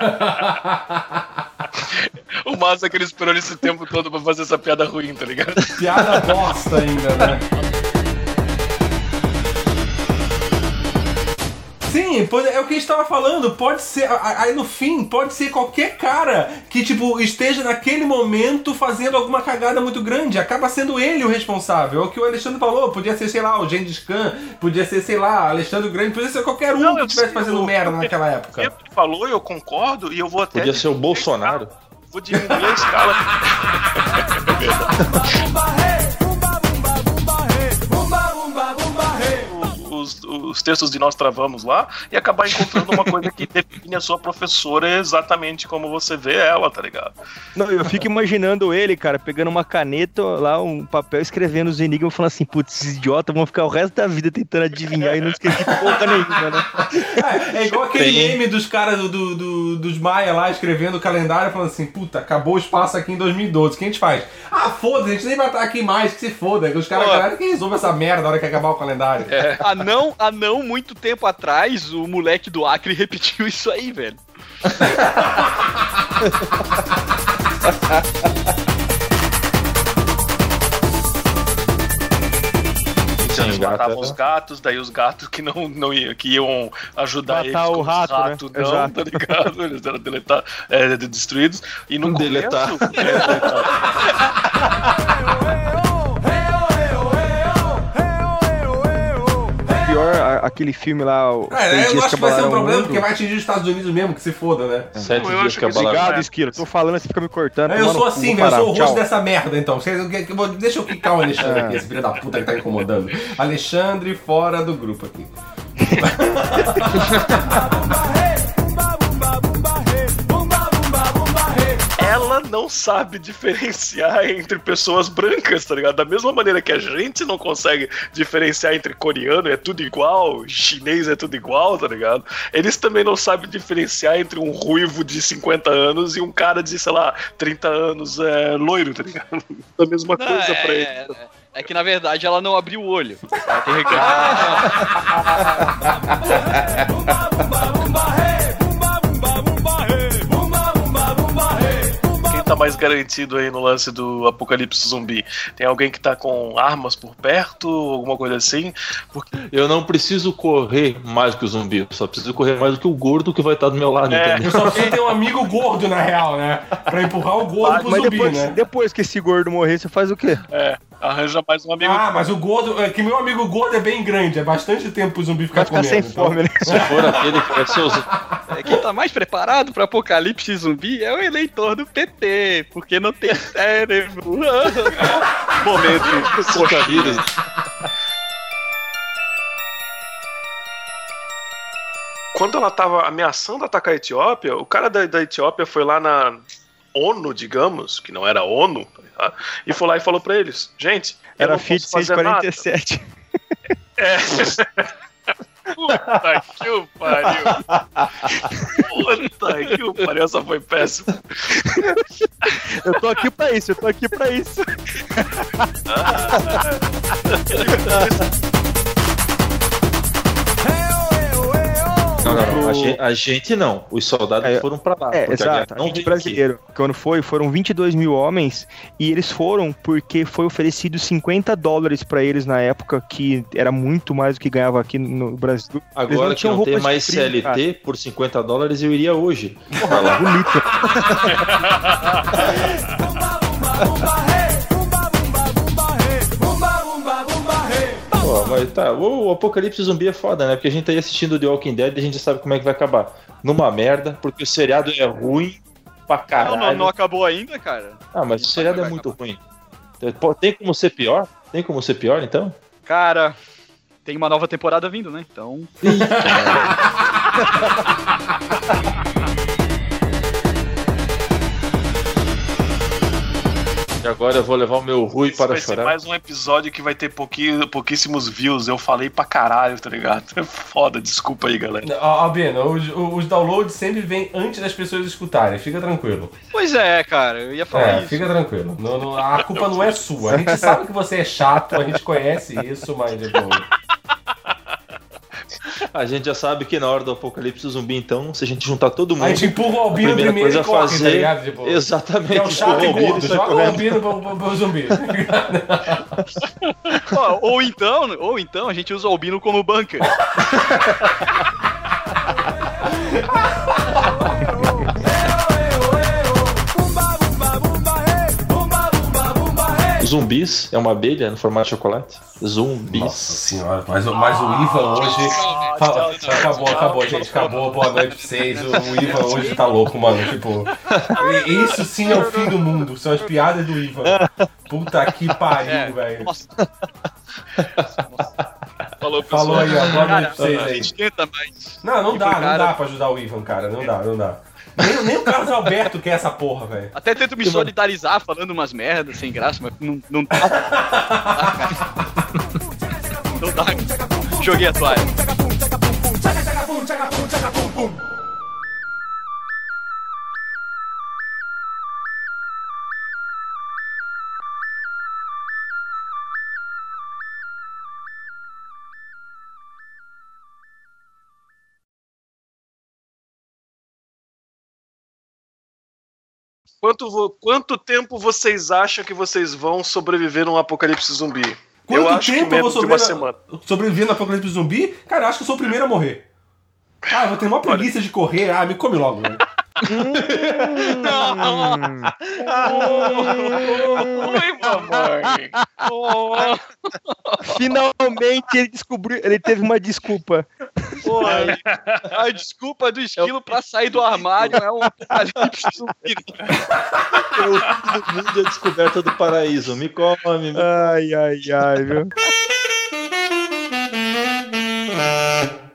O massa é que ele esperou esse tempo todo pra fazer essa piada ruim, tá ligado? Piada bosta ainda, né? Sim, pois é o que a gente tava falando. Pode ser. Aí no fim, pode ser qualquer cara que, tipo, esteja naquele momento fazendo alguma cagada muito grande. Acaba sendo ele o responsável. É o que o Alexandre falou. Podia ser, sei lá, o Gengis Khan. Podia ser, sei lá, Alexandre Grande. Podia ser qualquer um Não, que eu estivesse fazendo eu- merda eu- naquela época. Ele falou, eu concordo, e eu vou até. Podia ser o Bolsonaro. Vou diminuir a escala. Os, os textos de Nós Travamos lá e acabar encontrando uma coisa que define a sua professora exatamente como você vê ela, tá ligado? Não, eu fico imaginando ele, cara, pegando uma caneta lá, um papel, escrevendo os enigmas, falando assim, putz, esses idiotas vão ficar o resto da vida tentando adivinhar e não esqueci porra nenhuma, né? É, é igual aquele Tem. meme dos caras do, do- do- dos Maia lá escrevendo o calendário falando assim, puta, acabou o espaço aqui em 2012, o que a gente faz? Ah, foda-se, a gente nem vai estar aqui mais, que se foda. Os caras, que resolve essa merda na hora que acabar o calendário. Há não, há não muito tempo atrás, o moleque do Acre repetiu isso aí, velho. Então eles matavam é- os gatos, daí os gatos que não, não iam, que iam ajudar Matar eles o com os rato, né? não, Exato. tá ligado? Eles eram deleta- é, destruídos. E no Deletar. começo, é, deletar. Pior, a- aquele filme lá, o É, eu Dias acho que vai ser um problema, porque vai atingir os Estados Unidos mesmo, que se foda, né? Sete Eu dias acho que que abalaram. Obrigado, Esquilo. Tô falando, você fica me cortando. Eu tomando sou assim, velho, eu sou o rosto Tchau. dessa merda, então. Que- que- Deixa eu quicar o Alexandre É. aqui, esse filho da puta que tá incomodando. Alexandre fora do grupo aqui. não sabe diferenciar entre pessoas brancas, tá ligado? Da mesma maneira que a gente não consegue diferenciar entre coreano, é tudo igual, chinês é tudo igual, tá ligado? Eles também não sabem diferenciar entre um ruivo de 50 anos e um cara de, sei lá, 30 anos é, loiro, tá ligado? A mesma Não, coisa é, pra ele. é, é que na verdade ela não abriu o olho. Ela tem. Tá mais garantido aí no lance do apocalipse zumbi? Tem alguém que tá com armas por perto, alguma coisa assim? Porque Eu não preciso correr mais que o zumbi, eu só preciso correr mais do que o gordo que vai estar do meu lado, É. Eu só preciso ter um amigo gordo, na real, né? Pra empurrar o gordo pro Mas zumbi, depois, né? depois que esse gordo morrer, você faz o quê? é, arranja mais um amigo. Ah, mas o gordo. É que meu amigo gordo é bem grande, é bastante tempo pro zumbi ficar Vai ficar comendo. sem então- fome, né? Se for aquele que vai ser os. É, Quem tá mais preparado pro apocalipse zumbi é o eleitor do PT, porque não tem cérebro. Momento. Coronavírus. Quando ela tava ameaçando atacar a Etiópia, o cara da, da Etiópia foi lá na ONU, digamos, que não era ONU, tá e foi lá e falou pra eles: gente, eu Era não FIT posso fazer nada. 647. É. Puta que o pariu. Puta que o pariu, essa foi péssima. Eu tô aqui pra isso, eu tô aqui pra isso. Não, não, não. A gente, a gente não. Os soldados É, foram pra lá. É, a exato. A não gente brasileiro, quando foi, foram 22 mil homens e eles foram porque foi oferecido 50 dólares pra eles na época, que era muito mais do que ganhava aqui no Brasil. Agora que não tem mais frio, CLT cara. por 50 dólares, eu iria hoje. Vai lá. Bonito. mas tá. O, o Apocalipse Zumbi é foda, né? Porque a gente tá aí assistindo The Walking Dead e a gente já sabe como é que vai acabar. Numa merda, porque o seriado é ruim pra caralho. Não, não, não acabou ainda, cara. Ah, mas o seriado é muito acabar. ruim. Tem como ser pior? Tem como ser pior, então? Cara, tem uma nova temporada vindo, né? Então. agora eu vou levar o meu Rui para vai ser chorar. mais um episódio que vai ter pouquinho, pouquíssimos views. Eu falei pra caralho, tá ligado? É foda, desculpa aí, galera. Ó, Albino, os, os downloads sempre vêm antes das pessoas escutarem, fica tranquilo. Pois é, cara, eu ia falar É, isso. fica tranquilo. Não- não- a culpa não é sua. A gente sabe que você é chato, a gente conhece isso, mas tipo, A gente já sabe que na hora do apocalipse zumbi, então, se a gente juntar todo mundo. a gente empurra o Albino primeira primeiro coisa e corre, fazer. tá ligado? Tipo, Exatamente. que é o chato e gordo. Joga o. Albino pro, pro, pro zumbi. Ó, ou então, ou então a gente usa o Albino como bunker. Zumbis é uma abelha no formato de chocolate? Zumbis. Nossa senhora, mas, o- mas o Ivan hoje. Fala- acabou, acabou, gente. Acabou. Boa noite pra vocês. O, o Ivan hoje tá louco, mano. Tipo. Isso sim é o fim do mundo. São as piadas do Ivan. Puta que pariu, velho. Nossa. Falou, pessoal. Falou aí, ó. Boa noite pra vocês aí. gente tenta mais. Não, não dá, não dá pra ajudar o Ivan, cara. Não dá, não dá. Nem, nem o Carlos Alberto quer essa porra, velho. Até tento me solidarizar falando umas merdas sem graça, mas não, não dá. Não dá. Joguei a toalha. Quanto, quanto tempo vocês acham que vocês vão sobreviver num apocalipse zumbi? Quanto eu acho que tempo eu vou de uma sobreviver, semana. sobreviver no apocalipse zumbi? Cara, eu acho que eu sou o primeiro a morrer. Ah, eu vou ter uma preguiça de correr. Ah, me come logo, velho. Oi, mamãe. Finalmente ele descobriu, ele teve uma desculpa. Porra, a desculpa do esquilo pra sair do armário é um apocalipse zumbi. O fim do mundo a descoberta do paraíso. Me come, me Ai, ai, ai, viu?